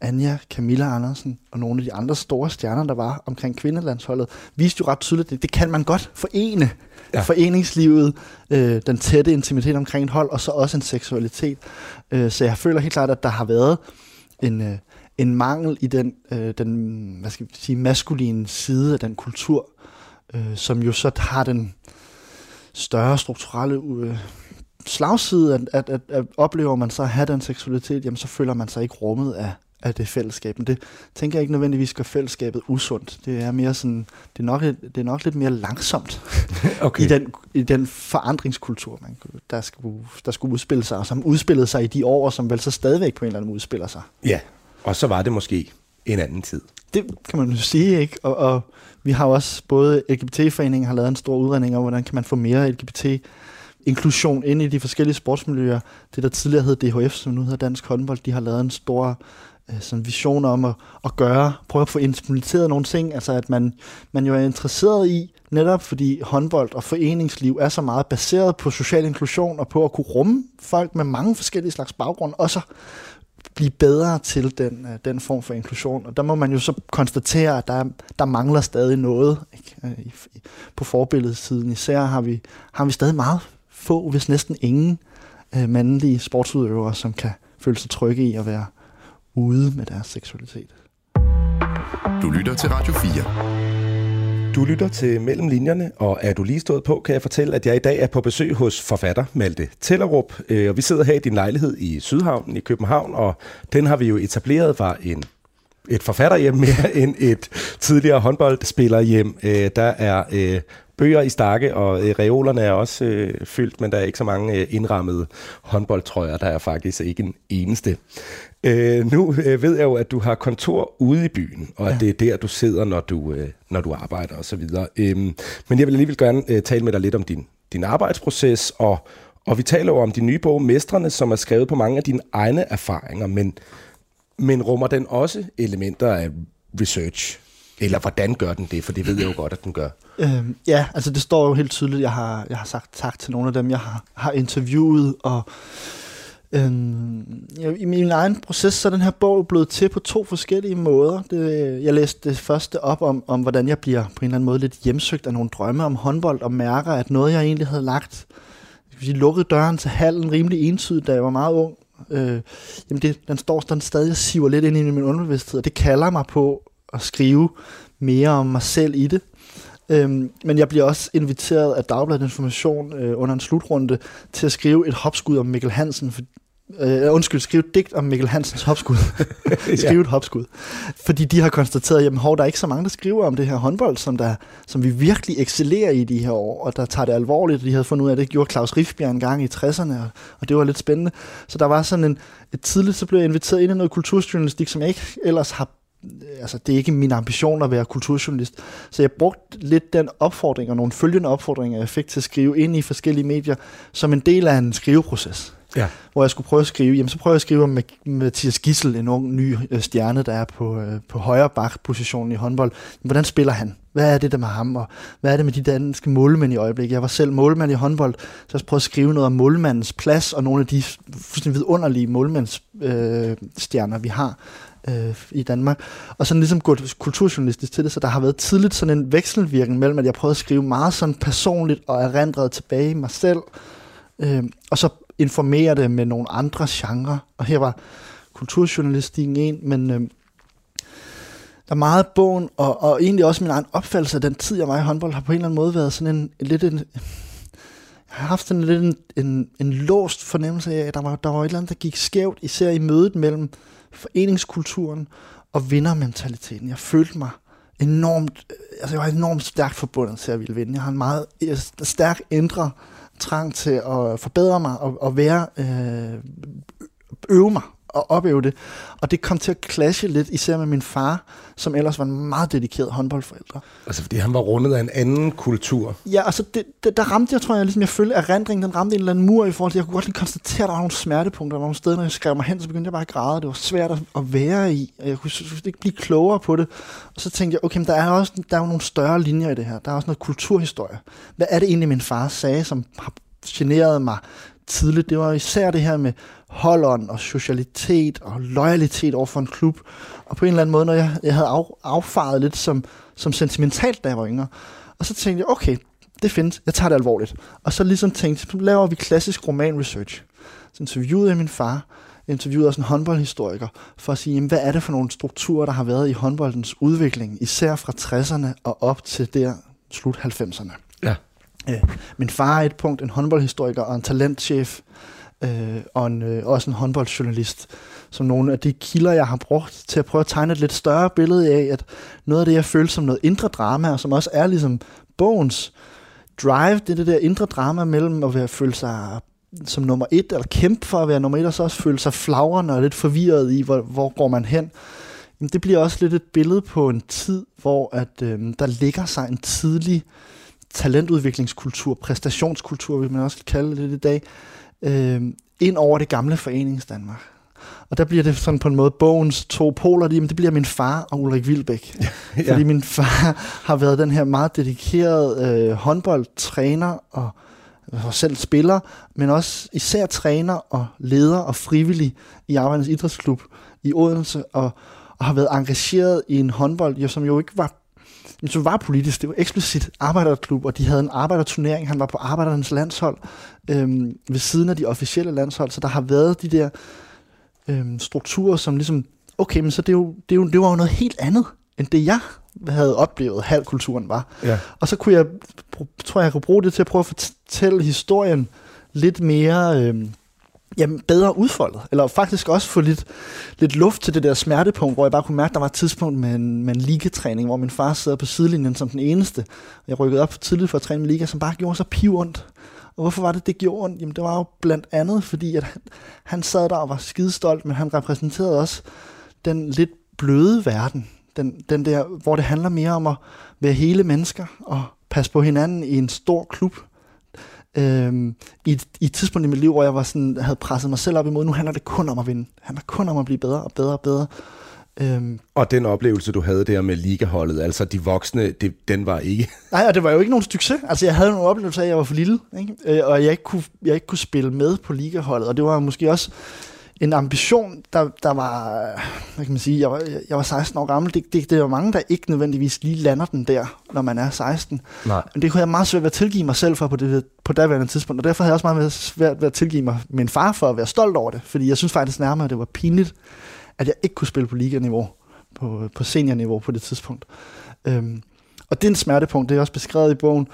Anja, Camilla Andersen og nogle af de andre store stjerner, der var omkring kvindelandsholdet, viste jo ret tydeligt, at det kan man godt forene. Ja. Foreningslivet, øh, den tætte intimitet omkring et hold, og så også en seksualitet. Øh, så jeg føler helt klart, at der har været en, øh, en mangel i den, øh, den hvad skal vi sige, maskuline side af den kultur, øh, som jo så har den større strukturelle øh, slagside, at, at, at, at oplever man så at have den seksualitet, jamen så føler man sig ikke rummet af, af det fællesskab. Men det tænker jeg ikke nødvendigvis gør fællesskabet usundt. Det er mere sådan, det er nok, det er nok lidt mere langsomt okay. i, den, i den forandringskultur, man, der, skulle, der skulle udspille sig, og som udspillede sig i de år, som vel så stadigvæk på en eller anden måde udspiller sig. Ja, og så var det måske en anden tid. Det kan man jo sige, ikke? Og, og vi har også, både LGBT-foreningen har lavet en stor udredning om, hvordan kan man få mere LGBT inklusion ind i de forskellige sportsmiljøer. Det, der tidligere hed DHF, som nu hedder Dansk Håndbold, de har lavet en stor Øh, sådan vision om at, at gøre, prøve at få implementeret nogle ting, altså at man, man jo er interesseret i, netop fordi håndbold og foreningsliv er så meget baseret på social inklusion og på at kunne rumme folk med mange forskellige slags baggrund, og så blive bedre til den, øh, den form for inklusion. Og der må man jo så konstatere, at der, der mangler stadig noget ikke? Øh, på forbilledssiden. Især har vi, har vi stadig meget få, hvis næsten ingen mandlige sportsudøvere, som kan føle sig trygge i at være ude med deres seksualitet. Du lytter til Radio 4. Du lytter til Mellem Linjerne, og er du lige stået på, kan jeg fortælle, at jeg i dag er på besøg hos forfatter Malte Tellerup. Øh, og vi sidder her i din lejlighed i Sydhavnen i København, og den har vi jo etableret var en et forfatterhjem mere end et tidligere håndboldspillerhjem. Øh, der er øh, bøger i stakke, og øh, reolerne er også øh, fyldt, men der er ikke så mange øh, indrammede håndboldtrøjer. Der er faktisk ikke en eneste. Øh, nu øh, ved jeg jo, at du har kontor ude i byen, og ja. at det er der, du sidder, når du, øh, når du arbejder osv. Øh, men jeg vil alligevel gerne øh, tale med dig lidt om din, din arbejdsproces, og, Og vi taler jo om de nye bog, Mestrene, som er skrevet på mange af dine egne erfaringer, men, men rummer den også elementer af research? Eller hvordan gør den det? For det ved jeg jo godt, at den gør. Øhm, ja, altså det står jo helt tydeligt. Jeg har, jeg har sagt tak til nogle af dem, jeg har, har interviewet, og øhm, i min egen proces, så er den her bog blevet til på to forskellige måder. Det, jeg læste det første op om, om, hvordan jeg bliver på en eller anden måde lidt hjemsøgt af nogle drømme om håndbold, og mærker, at noget, jeg egentlig havde lagt, jeg sige, lukket døren til hallen rimelig entydigt, da jeg var meget ung, øh, jamen det, den står sådan stadig og siver lidt ind i min underbevidsthed, og det kalder mig på at skrive mere om mig selv i det. Øhm, men jeg bliver også inviteret af Dagbladet Information øh, under en slutrunde til at skrive et hopskud om Mikkel Hansen. For, øh, undskyld, skrive et digt om Mikkel Hansens hopskud. skrive et hopskud. Fordi de har konstateret, at der er ikke så mange, der skriver om det her håndbold, som, der, som vi virkelig excellerer i de her år, og der tager det alvorligt. De havde fundet ud af, at det gjorde Claus Riffbjerg en gang i 60'erne, og, og det var lidt spændende. Så der var sådan en, et tidligt, så blev jeg inviteret ind i noget kulturjournalistik, som jeg ikke ellers har altså, det er ikke min ambition at være kulturjournalist. Så jeg brugte lidt den opfordring og nogle følgende opfordringer, jeg fik til at skrive ind i forskellige medier, som en del af en skriveproces. Ja. Hvor jeg skulle prøve at skrive, jamen så prøver jeg at skrive om Mathias Gissel, en ung ny øh, stjerne, der er på, øh, på højre bak-positionen i håndbold. Hvordan spiller han? Hvad er det der med ham? Og hvad er det med de danske målmænd i øjeblikket? Jeg var selv målmand i håndbold, så jeg prøvede at skrive noget om målmandens plads og nogle af de fuldstændig vidunderlige målmandsstjerner, øh, vi har øh, i Danmark. Og sådan ligesom gået kulturjournalistisk til det, så der har været tidligt sådan en vekselvirkning mellem, at jeg prøvede at skrive meget sådan personligt og erindret tilbage i mig selv, øh, og så informere det med nogle andre genrer. Og her var kulturjournalistikken en, men øh, der er meget bogen, og, og egentlig også min egen opfattelse af den tid, jeg var i håndbold, har på en eller anden måde været sådan en, en lidt en, jeg har haft sådan lidt en, en, en låst fornemmelse af, at der var, der var et eller andet, der gik skævt, især i mødet mellem foreningskulturen og vindermentaliteten. Jeg følte mig enormt, altså jeg var enormt stærkt forbundet til at ville vinde. Jeg har en meget stærk indre trang til at forbedre mig og, og være, øh, øve mig at opøve det. Og det kom til at clashe lidt, især med min far, som ellers var en meget dedikeret håndboldforælder. Altså fordi han var rundet af en anden kultur? Ja, altså det, det, der ramte jeg, tror jeg, ligesom jeg følte, at erindringen, den ramte en eller anden mur i forhold til, jeg kunne godt lige konstatere, at der var nogle smertepunkter, der var nogle steder, når jeg skrev mig hen, så begyndte jeg bare at græde, det var svært at være i, og jeg kunne ikke blive klogere på det. Og så tænkte jeg, okay, men der er, også, der er jo nogle større linjer i det her, der er også noget kulturhistorie. Hvad er det egentlig, min far sagde, som har generet mig tidligt? Det var især det her med holdånd og socialitet og loyalitet over for en klub. Og på en eller anden måde, når jeg, jeg havde af, affaret lidt som, som sentimentalt, da jeg var yngre. Og så tænkte jeg, okay, det findes, jeg tager det alvorligt. Og så ligesom tænkte, så laver vi klassisk roman research. Så interviewede jeg min far, interviewede også en håndboldhistoriker, for at sige, jamen, hvad er det for nogle strukturer, der har været i håndboldens udvikling, især fra 60'erne og op til der slut 90'erne. Ja. Øh, min far er et punkt, en håndboldhistoriker og en talentchef, øh, og en, øh, også en håndboldjournalist, som nogle af de kilder, jeg har brugt til at prøve at tegne et lidt større billede af, at noget af det, jeg føler som noget indre drama, og som også er ligesom bogens drive, det er det der indre drama mellem at være, føle sig som nummer et, eller kæmpe for at være nummer et, og så også føle sig flagrende og lidt forvirret i, hvor, hvor går man hen. Jamen, det bliver også lidt et billede på en tid, hvor at, øh, der ligger sig en tidlig talentudviklingskultur, præstationskultur, vil man også kalde det i dag, øh, ind over det gamle foreningsdanmark. Og der bliver det sådan på en måde bogens to poler, jamen det bliver min far og Ulrik Vilbæk. ja. Fordi min far har været den her meget dedikerede øh, håndboldtræner og, og selv spiller, men også især træner og leder og frivillig i Arbejdernes Idrætsklub i Odense, og, og har været engageret i en håndbold, jo, som jo ikke var som var politisk. Det var eksplicit arbejderklub, og de havde en arbejderturnering. Han var på arbejdernes landshold øhm, ved siden af de officielle landshold, så der har været de der øhm, strukturer, som ligesom, okay, men så det, er jo, det, er jo, det var jo noget helt andet, end det jeg havde oplevet, halvkulturen var. Ja. Og så kunne jeg, tror jeg, jeg kunne bruge det til at prøve at fortælle historien lidt mere... Øhm, jamen, bedre udfoldet, eller faktisk også få lidt, lidt luft til det der smertepunkt, hvor jeg bare kunne mærke, at der var et tidspunkt med en, med en ligatræning, hvor min far sidder på sidelinjen som den eneste. Jeg rykkede op for tidligt for at træne med liga, som bare gjorde så piv ondt. Og hvorfor var det, det gjorde ondt? Jamen, det var jo blandt andet, fordi at han, han sad der og var skidestolt, men han repræsenterede også den lidt bløde verden. Den, den der, hvor det handler mere om at være hele mennesker og passe på hinanden i en stor klub, Øhm, i, et, I et tidspunkt i mit liv, hvor jeg var sådan, havde presset mig selv op imod, nu handler det kun om at vinde. Det handler kun om at blive bedre og bedre og bedre. Øhm, og den oplevelse, du havde der med ligaholdet, altså de voksne, det, den var ikke... Nej, og det var jo ikke nogen succes. Altså jeg havde en oplevelse af, at jeg var for lille, ikke? Øh, og jeg ikke, kunne, jeg ikke kunne spille med på ligaholdet. Og det var måske også en ambition, der, der var, hvad kan man sige, jeg var, jeg var 16 år gammel. Det, det, det er jo mange, der ikke nødvendigvis lige lander den der, når man er 16. Nej. Men det kunne jeg meget svært ved at tilgive mig selv for på det på daværende tidspunkt. Og derfor havde jeg også meget svært ved at tilgive mig min far for at være stolt over det. Fordi jeg synes faktisk nærmere, at det var pinligt, at jeg ikke kunne spille på liganiveau på, på seniorniveau på det tidspunkt. Øhm, og det er en smertepunkt, det er også beskrevet i bogen,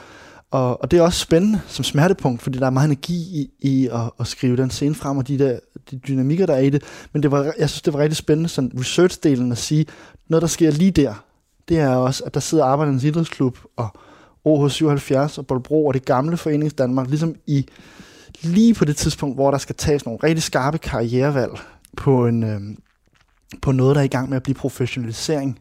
og, og det er også spændende som smertepunkt, fordi der er meget energi i, i at, at skrive den scene frem, og de der de dynamikker, der er i det. Men det var, jeg synes, det var rigtig spændende, sådan research-delen at sige, noget, der sker lige der, det er også, at der sidder Arbejdernes Idrætsklub og OH77 og Bolbro og det gamle Forenings Danmark, ligesom i lige på det tidspunkt, hvor der skal tages nogle rigtig skarpe karrierevalg på en, øhm, på noget, der er i gang med at blive professionalisering.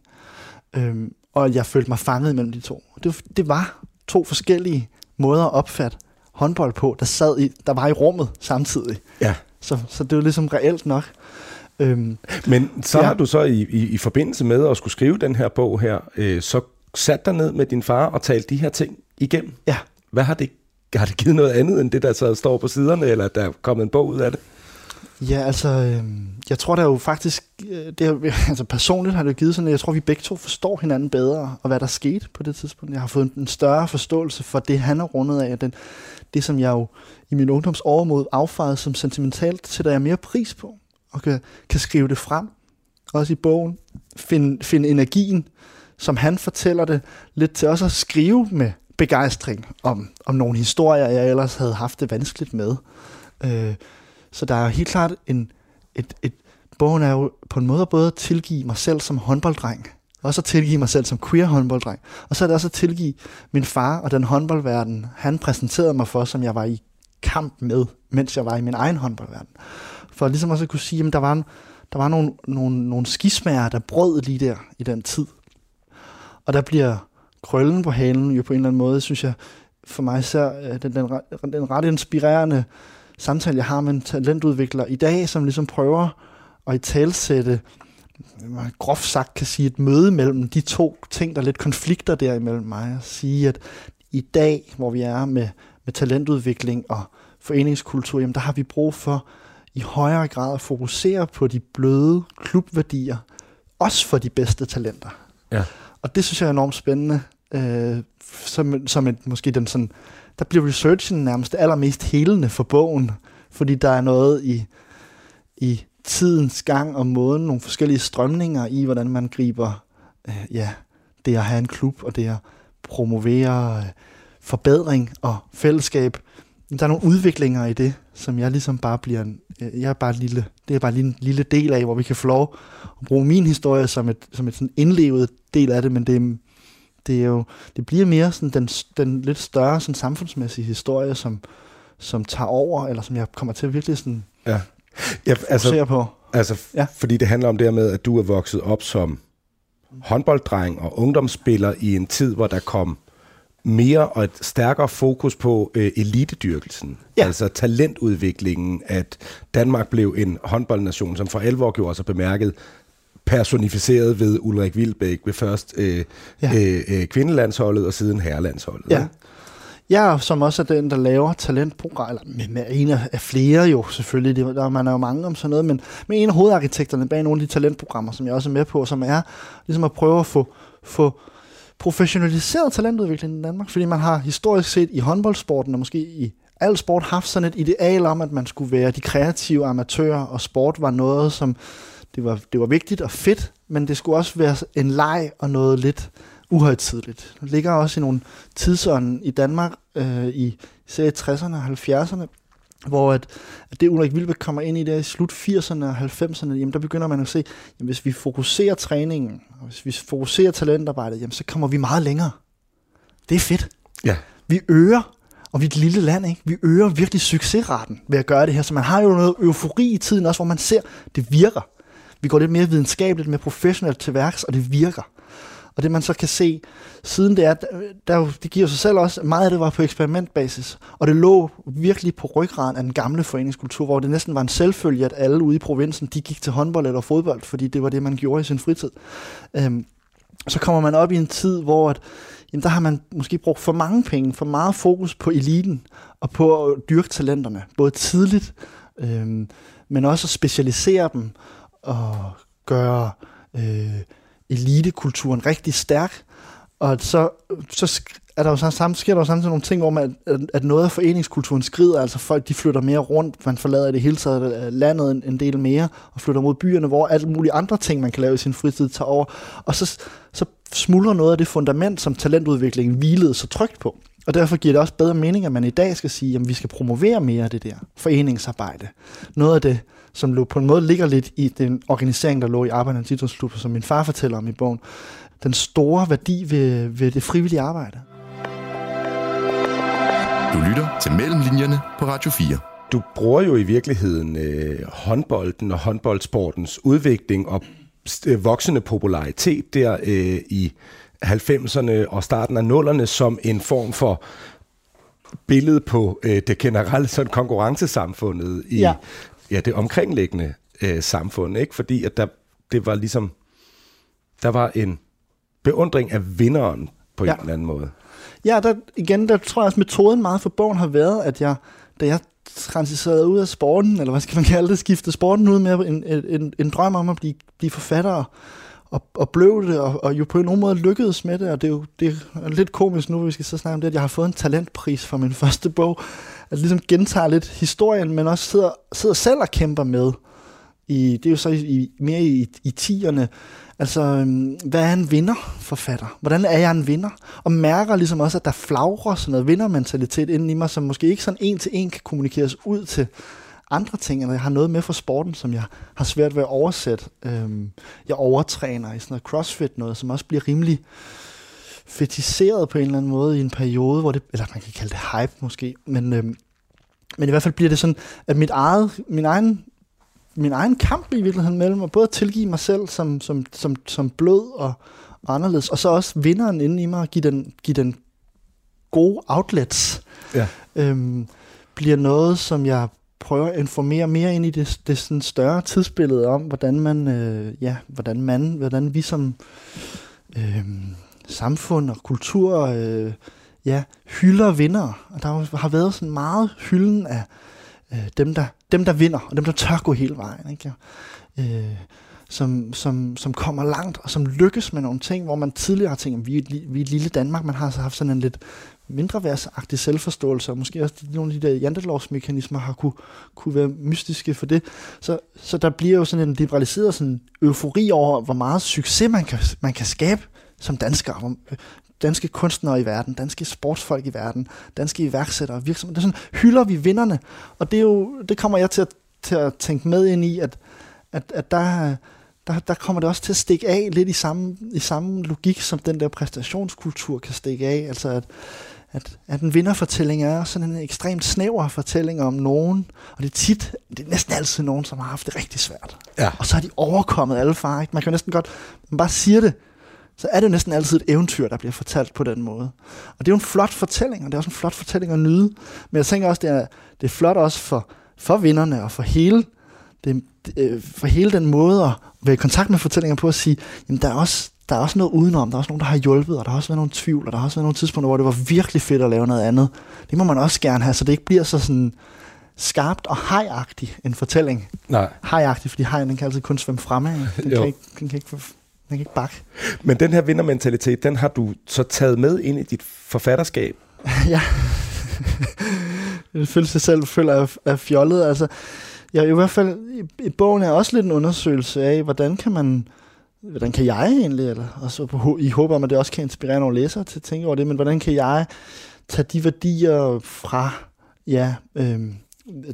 Øhm, og jeg følte mig fanget mellem de to. Det, det var to forskellige måder at opfatte håndbold på, der sad i, der var i rummet samtidig. Ja. Så, så det var ligesom reelt nok. Øhm, Men så ja. har du så i, i, i forbindelse med at skulle skrive den her bog her, øh, så sat dig ned med din far og talt de her ting igennem. Ja. Hvad har det, har det givet noget andet end det, der så står på siderne, eller der er kommet en bog ud af det? Ja, altså, øh, jeg tror der jo faktisk, øh, det er, altså personligt har det givet sådan, at jeg tror, vi begge to forstår hinanden bedre, og hvad der skete på det tidspunkt. Jeg har fået en større forståelse for det, han er rundet af, den, det, som jeg jo i min ungdoms overmod affejede som sentimentalt, sætter jeg mere pris på, og kan, kan skrive det frem, også i bogen, finde, find energien, som han fortæller det, lidt til også at skrive med begejstring om, om nogle historier, jeg ellers havde haft det vanskeligt med. Øh, så der er helt klart en, et, et, bogen er jo på en måde både at tilgive mig selv som håndbolddreng, og så tilgive mig selv som queer håndbolddreng, og så er det også at tilgive min far og den håndboldverden, han præsenterede mig for, som jeg var i kamp med, mens jeg var i min egen håndboldverden. For ligesom også at kunne sige, at der var, en, der var nogle, nogle, nogle skismager, der brød lige der i den tid. Og der bliver krøllen på halen jo på en eller anden måde, synes jeg, for mig ser øh, den, den, den ret inspirerende samtale, jeg har med en talentudvikler i dag, som ligesom prøver at i talsætte, man groft sagt kan sige, et møde mellem de to ting, der er lidt konflikter der imellem mig, og sige, at i dag, hvor vi er med, med talentudvikling og foreningskultur, jamen der har vi brug for i højere grad at fokusere på de bløde klubværdier, også for de bedste talenter. Ja. Og det synes jeg er enormt spændende, øh, som, som et, måske den sådan der bliver researchen nærmest allermest helende for bogen, fordi der er noget i, i tidens gang og måden, nogle forskellige strømninger i, hvordan man griber øh, ja, det at have en klub, og det at promovere øh, forbedring og fællesskab. Der er nogle udviklinger i det, som jeg ligesom bare bliver en, øh, jeg er bare en lille, det er bare en lille del af, hvor vi kan få lov at bruge min historie som et, som et sådan indlevet del af det, men det er, det er jo, det bliver mere sådan den, den lidt større sådan samfundsmæssige historie, som, som tager over, eller som jeg kommer til at virkelig sådan ja. Ja, altså, på. Altså, ja. fordi det handler om det med, at du er vokset op som håndbolddreng og ungdomsspiller i en tid, hvor der kom mere og et stærkere fokus på øh, elitedyrkelsen, ja. altså talentudviklingen, at Danmark blev en håndboldnation, som for alvor gjorde sig bemærket personificeret ved Ulrik Vilbæk ved først øh, ja. øh, øh, kvindelandsholdet og siden herrelandsholdet. Ja. Jeg som også er den, der laver talentprogram, eller med, med en af flere jo selvfølgelig, det, der man er jo mange om sådan noget, men med en af hovedarkitekterne bag nogle af de talentprogrammer, som jeg også er med på, som er ligesom at prøve at få, få professionaliseret talentudviklingen i Danmark, fordi man har historisk set i håndboldsporten, og måske i al sport, haft sådan et ideal om, at man skulle være de kreative amatører, og sport var noget, som det var, det var vigtigt og fedt, men det skulle også være en leg og noget lidt uhøjtidligt. Det ligger også i nogle tidsånden i Danmark øh, i især 60'erne og 70'erne, hvor at, at det Ulrik Vilbæk kommer ind i der i slut 80'erne og 90'erne, jamen der begynder man at se, jamen hvis vi fokuserer træningen, og hvis vi fokuserer talentarbejdet, jamen så kommer vi meget længere. Det er fedt. Ja. Vi øger, og vi er et lille land, ikke? vi øger virkelig succesraten ved at gøre det her, så man har jo noget eufori i tiden også, hvor man ser, det virker. Vi går lidt mere videnskabeligt, mere professionelt til værks, og det virker. Og det man så kan se siden det er, der, det giver sig selv også, meget af det var på eksperimentbasis, og det lå virkelig på ryggraden af den gamle foreningskultur, hvor det næsten var en selvfølge, at alle ude i provinsen, de gik til håndbold eller fodbold, fordi det var det, man gjorde i sin fritid. Øhm, så kommer man op i en tid, hvor at, jamen, der har man måske brugt for mange penge, for meget fokus på eliten, og på at dyrke talenterne, både tidligt, øhm, men også at specialisere dem, at gøre øh, elitekulturen rigtig stærk. Og så, så er der jo så, samt, sker der jo samtidig nogle ting, hvor man, at noget af foreningskulturen skrider, altså folk de flytter mere rundt, man forlader det hele taget øh, landet en, en del mere, og flytter mod byerne, hvor alle mulige andre ting, man kan lave i sin fritid, tager over. Og så, så smuldrer noget af det fundament, som talentudviklingen hvilede så trygt på. Og derfor giver det også bedre mening, at man i dag skal sige, at vi skal promovere mere af det der foreningsarbejde. Noget af det, som på en måde ligger lidt i den organisering, der lå i Arbejdernes Idrætsklub, som min far fortæller om i bogen. Den store værdi ved, ved det frivillige arbejde. Du lytter til Mellemlinjerne på Radio 4. Du bruger jo i virkeligheden øh, håndbolden og håndboldsportens udvikling og øh, voksende popularitet der øh, i 90'erne og starten af 0'erne som en form for billede på øh, det generelle sådan konkurrencesamfundet i ja. Ja, det omkringliggende øh, samfund, ikke? Fordi at der, det var ligesom, der var en beundring af vinderen på ja. en eller anden måde. Ja, der, igen, der tror jeg også, metoden meget for bogen har været, at jeg, da jeg transiserede ud af sporten, eller hvad skal man kalde det, skiftede sporten ud med en, en, en, en drøm om at blive, blive forfatter, og, og blev det, og, og jo på en måde lykkedes med det, og det er jo det er lidt komisk nu, vi skal så snakke om det, at jeg har fået en talentpris for min første bog, at ligesom gentager lidt historien, men også sidder, sidder selv og kæmper med, i, det er jo så i, mere i, i tierne, Altså, øhm, hvad er en vinder forfatter? Hvordan er jeg en vinder? Og mærker ligesom også, at der flagrer sådan noget vindermentalitet inden i mig, som måske ikke sådan en til en kan kommunikeres ud til andre ting, eller jeg har noget med fra sporten, som jeg har svært ved at oversætte. Øhm, jeg overtræner i sådan noget crossfit noget, som også bliver rimelig fetiseret på en eller anden måde i en periode, hvor det, eller man kan kalde det hype måske, men, øhm, men i hvert fald bliver det sådan, at mit eget, min egen min egen kamp i virkeligheden mellem at både tilgive mig selv som, som, som, som blød og, og anderledes, og så også vinderen inde i mig og give den, give den gode outlets, ja. øhm, bliver noget, som jeg prøver at informere mere ind i det, det sådan større tidsbillede om, hvordan man, øh, ja, hvordan man, hvordan vi som øh, samfund og kultur, øh, ja, hylder vinder. Og der har været sådan meget hylden af øh, dem, der, dem, der vinder, og dem, der tør gå hele vejen. Ikke? Øh, som, som, som kommer langt, og som lykkes med nogle ting, hvor man tidligere har tænkt, at vi vi er et lille Danmark, man har så haft sådan en lidt mindreværdsagtig selvforståelse, og måske også nogle af de der jantelovsmekanismer har kunne, kunne være mystiske for det. Så, så der bliver jo sådan en liberaliseret sådan eufori over, hvor meget succes man kan, man kan skabe som dansker. Hvor, øh, danske kunstnere i verden, danske sportsfolk i verden, danske iværksættere, virksomheder. Det er sådan, hylder vi vinderne. Og det, er jo, det kommer jeg til at, til at tænke med ind i, at, at, at der, der, der kommer det også til at stikke af lidt i samme, i samme logik, som den der præstationskultur kan stikke af. Altså at, at, at en vinderfortælling er sådan en ekstremt snæver fortælling om nogen, og det er tit, det er næsten altid nogen, som har haft det rigtig svært. Ja. Og så har de overkommet alle farer. Man kan jo næsten godt, man bare siger det, så er det jo næsten altid et eventyr, der bliver fortalt på den måde. Og det er jo en flot fortælling, og det er også en flot fortælling at nyde. Men jeg tænker også, det er, det er flot også for, for vinderne og for hele, det, øh, for hele den måde at være i kontakt med fortællinger på at sige, jamen der er også, der er også noget udenom, der er også nogen, der har hjulpet, og der har også været nogle tvivl, og der har også været nogle tidspunkter, hvor det var virkelig fedt at lave noget andet. Det må man også gerne have, så det ikke bliver så sådan skarpt og hejagtigt en fortælling. Nej. Hejagtigt, fordi hejen den kan altid kun svømme fremad. Den, kan ikke, den kan ikke den kan ikke bakke. Men den her vindermentalitet, den har du så taget med ind i dit forfatterskab? ja. det føles sig selv føler jeg er fjollet. Altså, jeg, i hvert fald i, i bogen er også lidt en undersøgelse af, hvordan kan man hvordan kan jeg egentlig, eller også på, i håber om, at det også kan inspirere nogle læsere til at tænke over det, men hvordan kan jeg tage de værdier fra ja, øhm,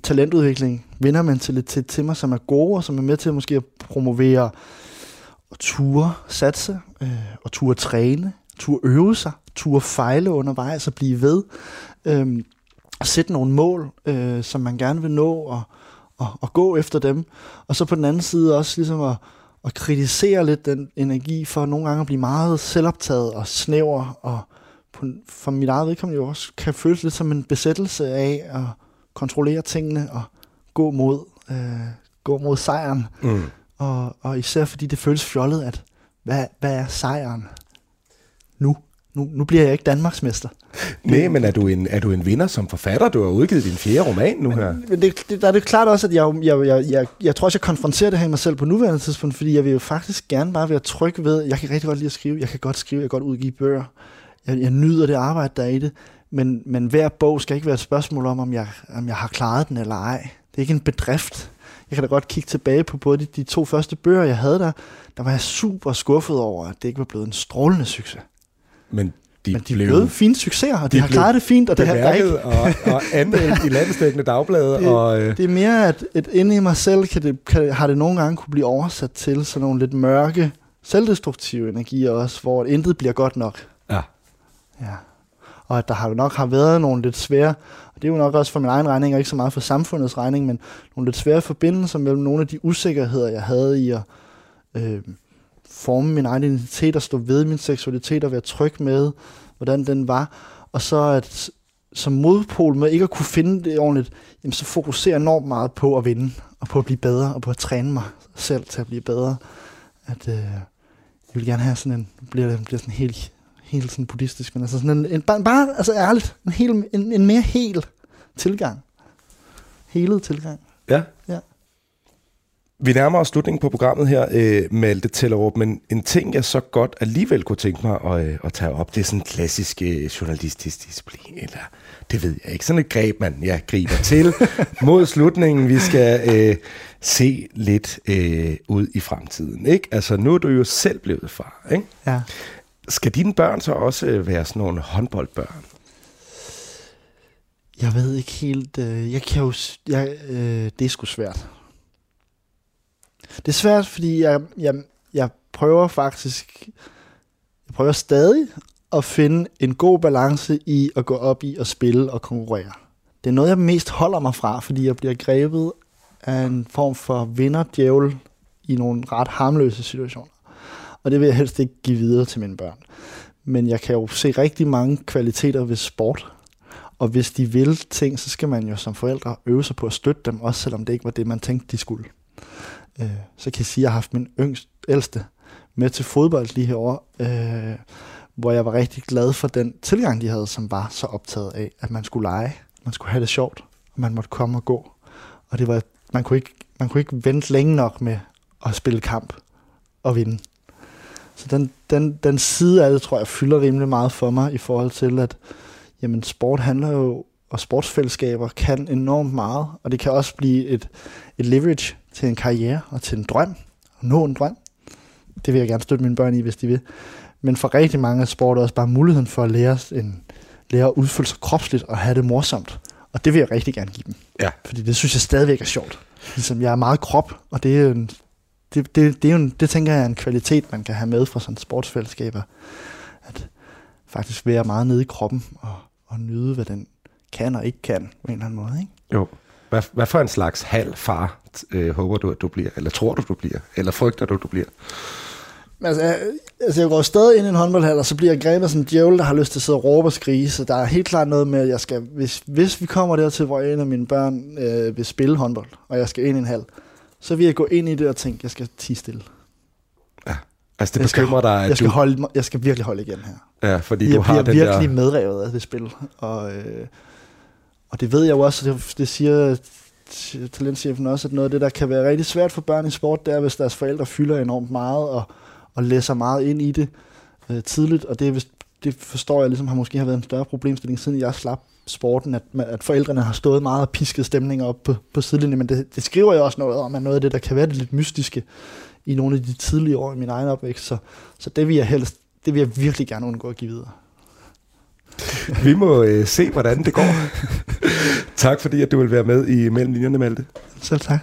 talentudvikling, vindermentalitet til mig, som er gode, og som er med til måske at promovere og ture satse, øh, og ture træne, ture øve sig, ture fejle undervejs og blive ved. Øh, og sætte nogle mål, øh, som man gerne vil nå, og, og, og gå efter dem. Og så på den anden side også ligesom at, at kritisere lidt den energi for nogle gange at blive meget selvoptaget og snæver, og på, for mit eget vedkommende jo også kan føles lidt som en besættelse af at kontrollere tingene og gå mod, øh, gå mod sejren. Mm. Og, og især fordi det føles fjollet, at hvad, hvad er sejren nu? Nu, nu bliver jeg ikke Danmarksmester. Nej, men er du, en, er du en vinder som forfatter? Du har udgivet din fjerde roman nu her. Men det, det, der er det klart også, at jeg, jeg, jeg, jeg, jeg tror også, jeg konfronterer det her i mig selv på nuværende tidspunkt, fordi jeg vil jo faktisk gerne bare være tryg ved, jeg kan rigtig godt lide at skrive, jeg kan godt skrive, jeg kan godt udgive bøger, jeg, jeg nyder det arbejde, der er i det, men, men hver bog skal ikke være et spørgsmål om, om jeg, om jeg har klaret den eller ej. Det er ikke en bedrift. Jeg kan da godt kigge tilbage på både de, de to første bøger, jeg havde der, der var jeg super skuffet over, at det ikke var blevet en strålende succes. Men de, Men de blev, blev fine succeser, og de, de har klaret det fint, og det har ikke... og, og anmeldt i landstækkende dagblade. Det, og, øh, det er mere, at et inde i mig selv kan det, kan, har det nogle gange kunne blive oversat til sådan nogle lidt mørke, selvdestruktive energier også, hvor intet bliver godt nok. ja. Ja. Og at der har nok har været nogle lidt svære, og det er jo nok også for min egen regning, og ikke så meget for samfundets regning, men nogle lidt svære forbindelser mellem nogle af de usikkerheder, jeg havde i at øh, forme min egen identitet, og stå ved min seksualitet, og være tryg med, hvordan den var. Og så at som modpol med ikke at kunne finde det ordentligt, jamen så fokuserer enormt meget på at vinde, og på at blive bedre, og på at træne mig selv til at blive bedre. At, øh, jeg vil gerne have sådan en, nu bliver det bliver sådan helt, helt sådan buddhistisk, men altså sådan en, en bare, bare, altså ærligt, en, hel, en, en mere hel tilgang. Helet tilgang. ja. Vi nærmer os slutningen på programmet her, øh, Malte Tellerup, men en ting, jeg så godt alligevel kunne tænke mig at, øh, at tage op, det er sådan en klassisk øh, journalistisk disciplin, eller det ved jeg ikke, sådan et greb, man ja, griber til mod slutningen. Vi skal øh, se lidt øh, ud i fremtiden, ikke? Altså, nu er du jo selv blevet far, ikke? Ja. Skal dine børn så også øh, være sådan nogle håndboldbørn? Jeg ved ikke helt, øh, jeg kan jo, jeg, øh, det er sgu svært. Det er svært, fordi jeg, jeg, jeg prøver faktisk, jeg prøver stadig at finde en god balance i at gå op i at spille og konkurrere. Det er noget, jeg mest holder mig fra, fordi jeg bliver grebet af en form for vinderdjævel i nogle ret harmløse situationer. Og det vil jeg helst ikke give videre til mine børn. Men jeg kan jo se rigtig mange kvaliteter ved sport, og hvis de vil ting, så skal man jo som forældre øve sig på at støtte dem, også selvom det ikke var det, man tænkte, de skulle. Øh, så kan jeg sige, at jeg har haft min yngste, ældste med til fodbold lige herovre, øh, hvor jeg var rigtig glad for den tilgang, de havde, som var så optaget af, at man skulle lege, man skulle have det sjovt, og man måtte komme og gå. Og det var, man, kunne ikke, man kunne ikke vente længe nok med at spille kamp og vinde. Så den, den, den side af det, tror jeg, fylder rimelig meget for mig i forhold til, at jamen, sport handler jo, og sportsfællesskaber kan enormt meget, og det kan også blive et, et leverage til en karriere og til en drøm, og nå en drøm. Det vil jeg gerne støtte mine børn i, hvis de vil. Men for rigtig mange er sport også bare muligheden for at lære, en, lære at udfylde sig kropsligt og have det morsomt. Og det vil jeg rigtig gerne give dem. Ja. Fordi det synes jeg stadigvæk er sjovt. Ligesom jeg er meget krop, og det er en, det, det, det, er jo en, det tænker jeg er en kvalitet, man kan have med fra sådan sportsfællesskaber. At faktisk være meget nede i kroppen og, og nyde, hvad den kan og ikke kan på en eller anden måde. Ikke? Jo. Hvad, hvad for en slags halv far øh, håber du, at du bliver? Eller tror du, du bliver? Eller frygter du, du bliver? Altså, jeg, altså, jeg går stadig ind i en håndboldhal, og så bliver jeg grebet som en djævel, der har lyst til at sidde og råbe og skrige. Så der er helt klart noget med, at jeg skal, hvis, hvis vi kommer dertil, hvor en af mine børn øh, vil spille håndbold, og jeg skal ind i en hal, så vil jeg gå ind i det og tænke, jeg skal tige stille. Altså, det jeg skal, bekymrer dig, at jeg skal, du... holde, jeg skal virkelig holde igen her. Ja, fordi jeg du har bliver den virkelig der... medrevet af det spil. Og, øh, og det ved jeg jo også, det, det siger talentchefen også, at noget af det, der kan være rigtig svært for børn i sport, det er, hvis deres forældre fylder enormt meget og, og læser meget ind i det øh, tidligt. Og det, er, hvis, det forstår jeg ligesom har måske har været en større problemstilling, siden jeg slap sporten, at, at forældrene har stået meget og pisket stemninger op på, på sidelinjen. Men det, det skriver jeg også noget om, at noget af det, der kan være det lidt mystiske i nogle af de tidlige år i min egen opvækst. Så, så det vil jeg helst, det vil jeg virkelig gerne undgå at give videre. Vi må øh, se, hvordan det går. tak fordi, at du vil være med i Mellem Linjerne, Malte. Selv tak.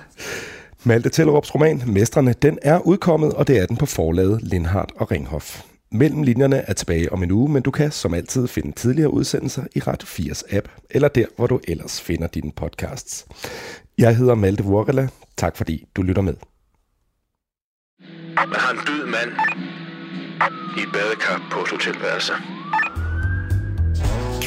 Malte Tellerups roman, Mestrene, den er udkommet, og det er den på forlaget Lindhardt og Ringhof. Mellem linjerne er tilbage om en uge, men du kan som altid finde tidligere udsendelser i Radio 4's app, eller der, hvor du ellers finder dine podcasts. Jeg hedder Malte Vorela. Tak fordi du lytter med. Man har en død mand i et badekar på et hotelværelse.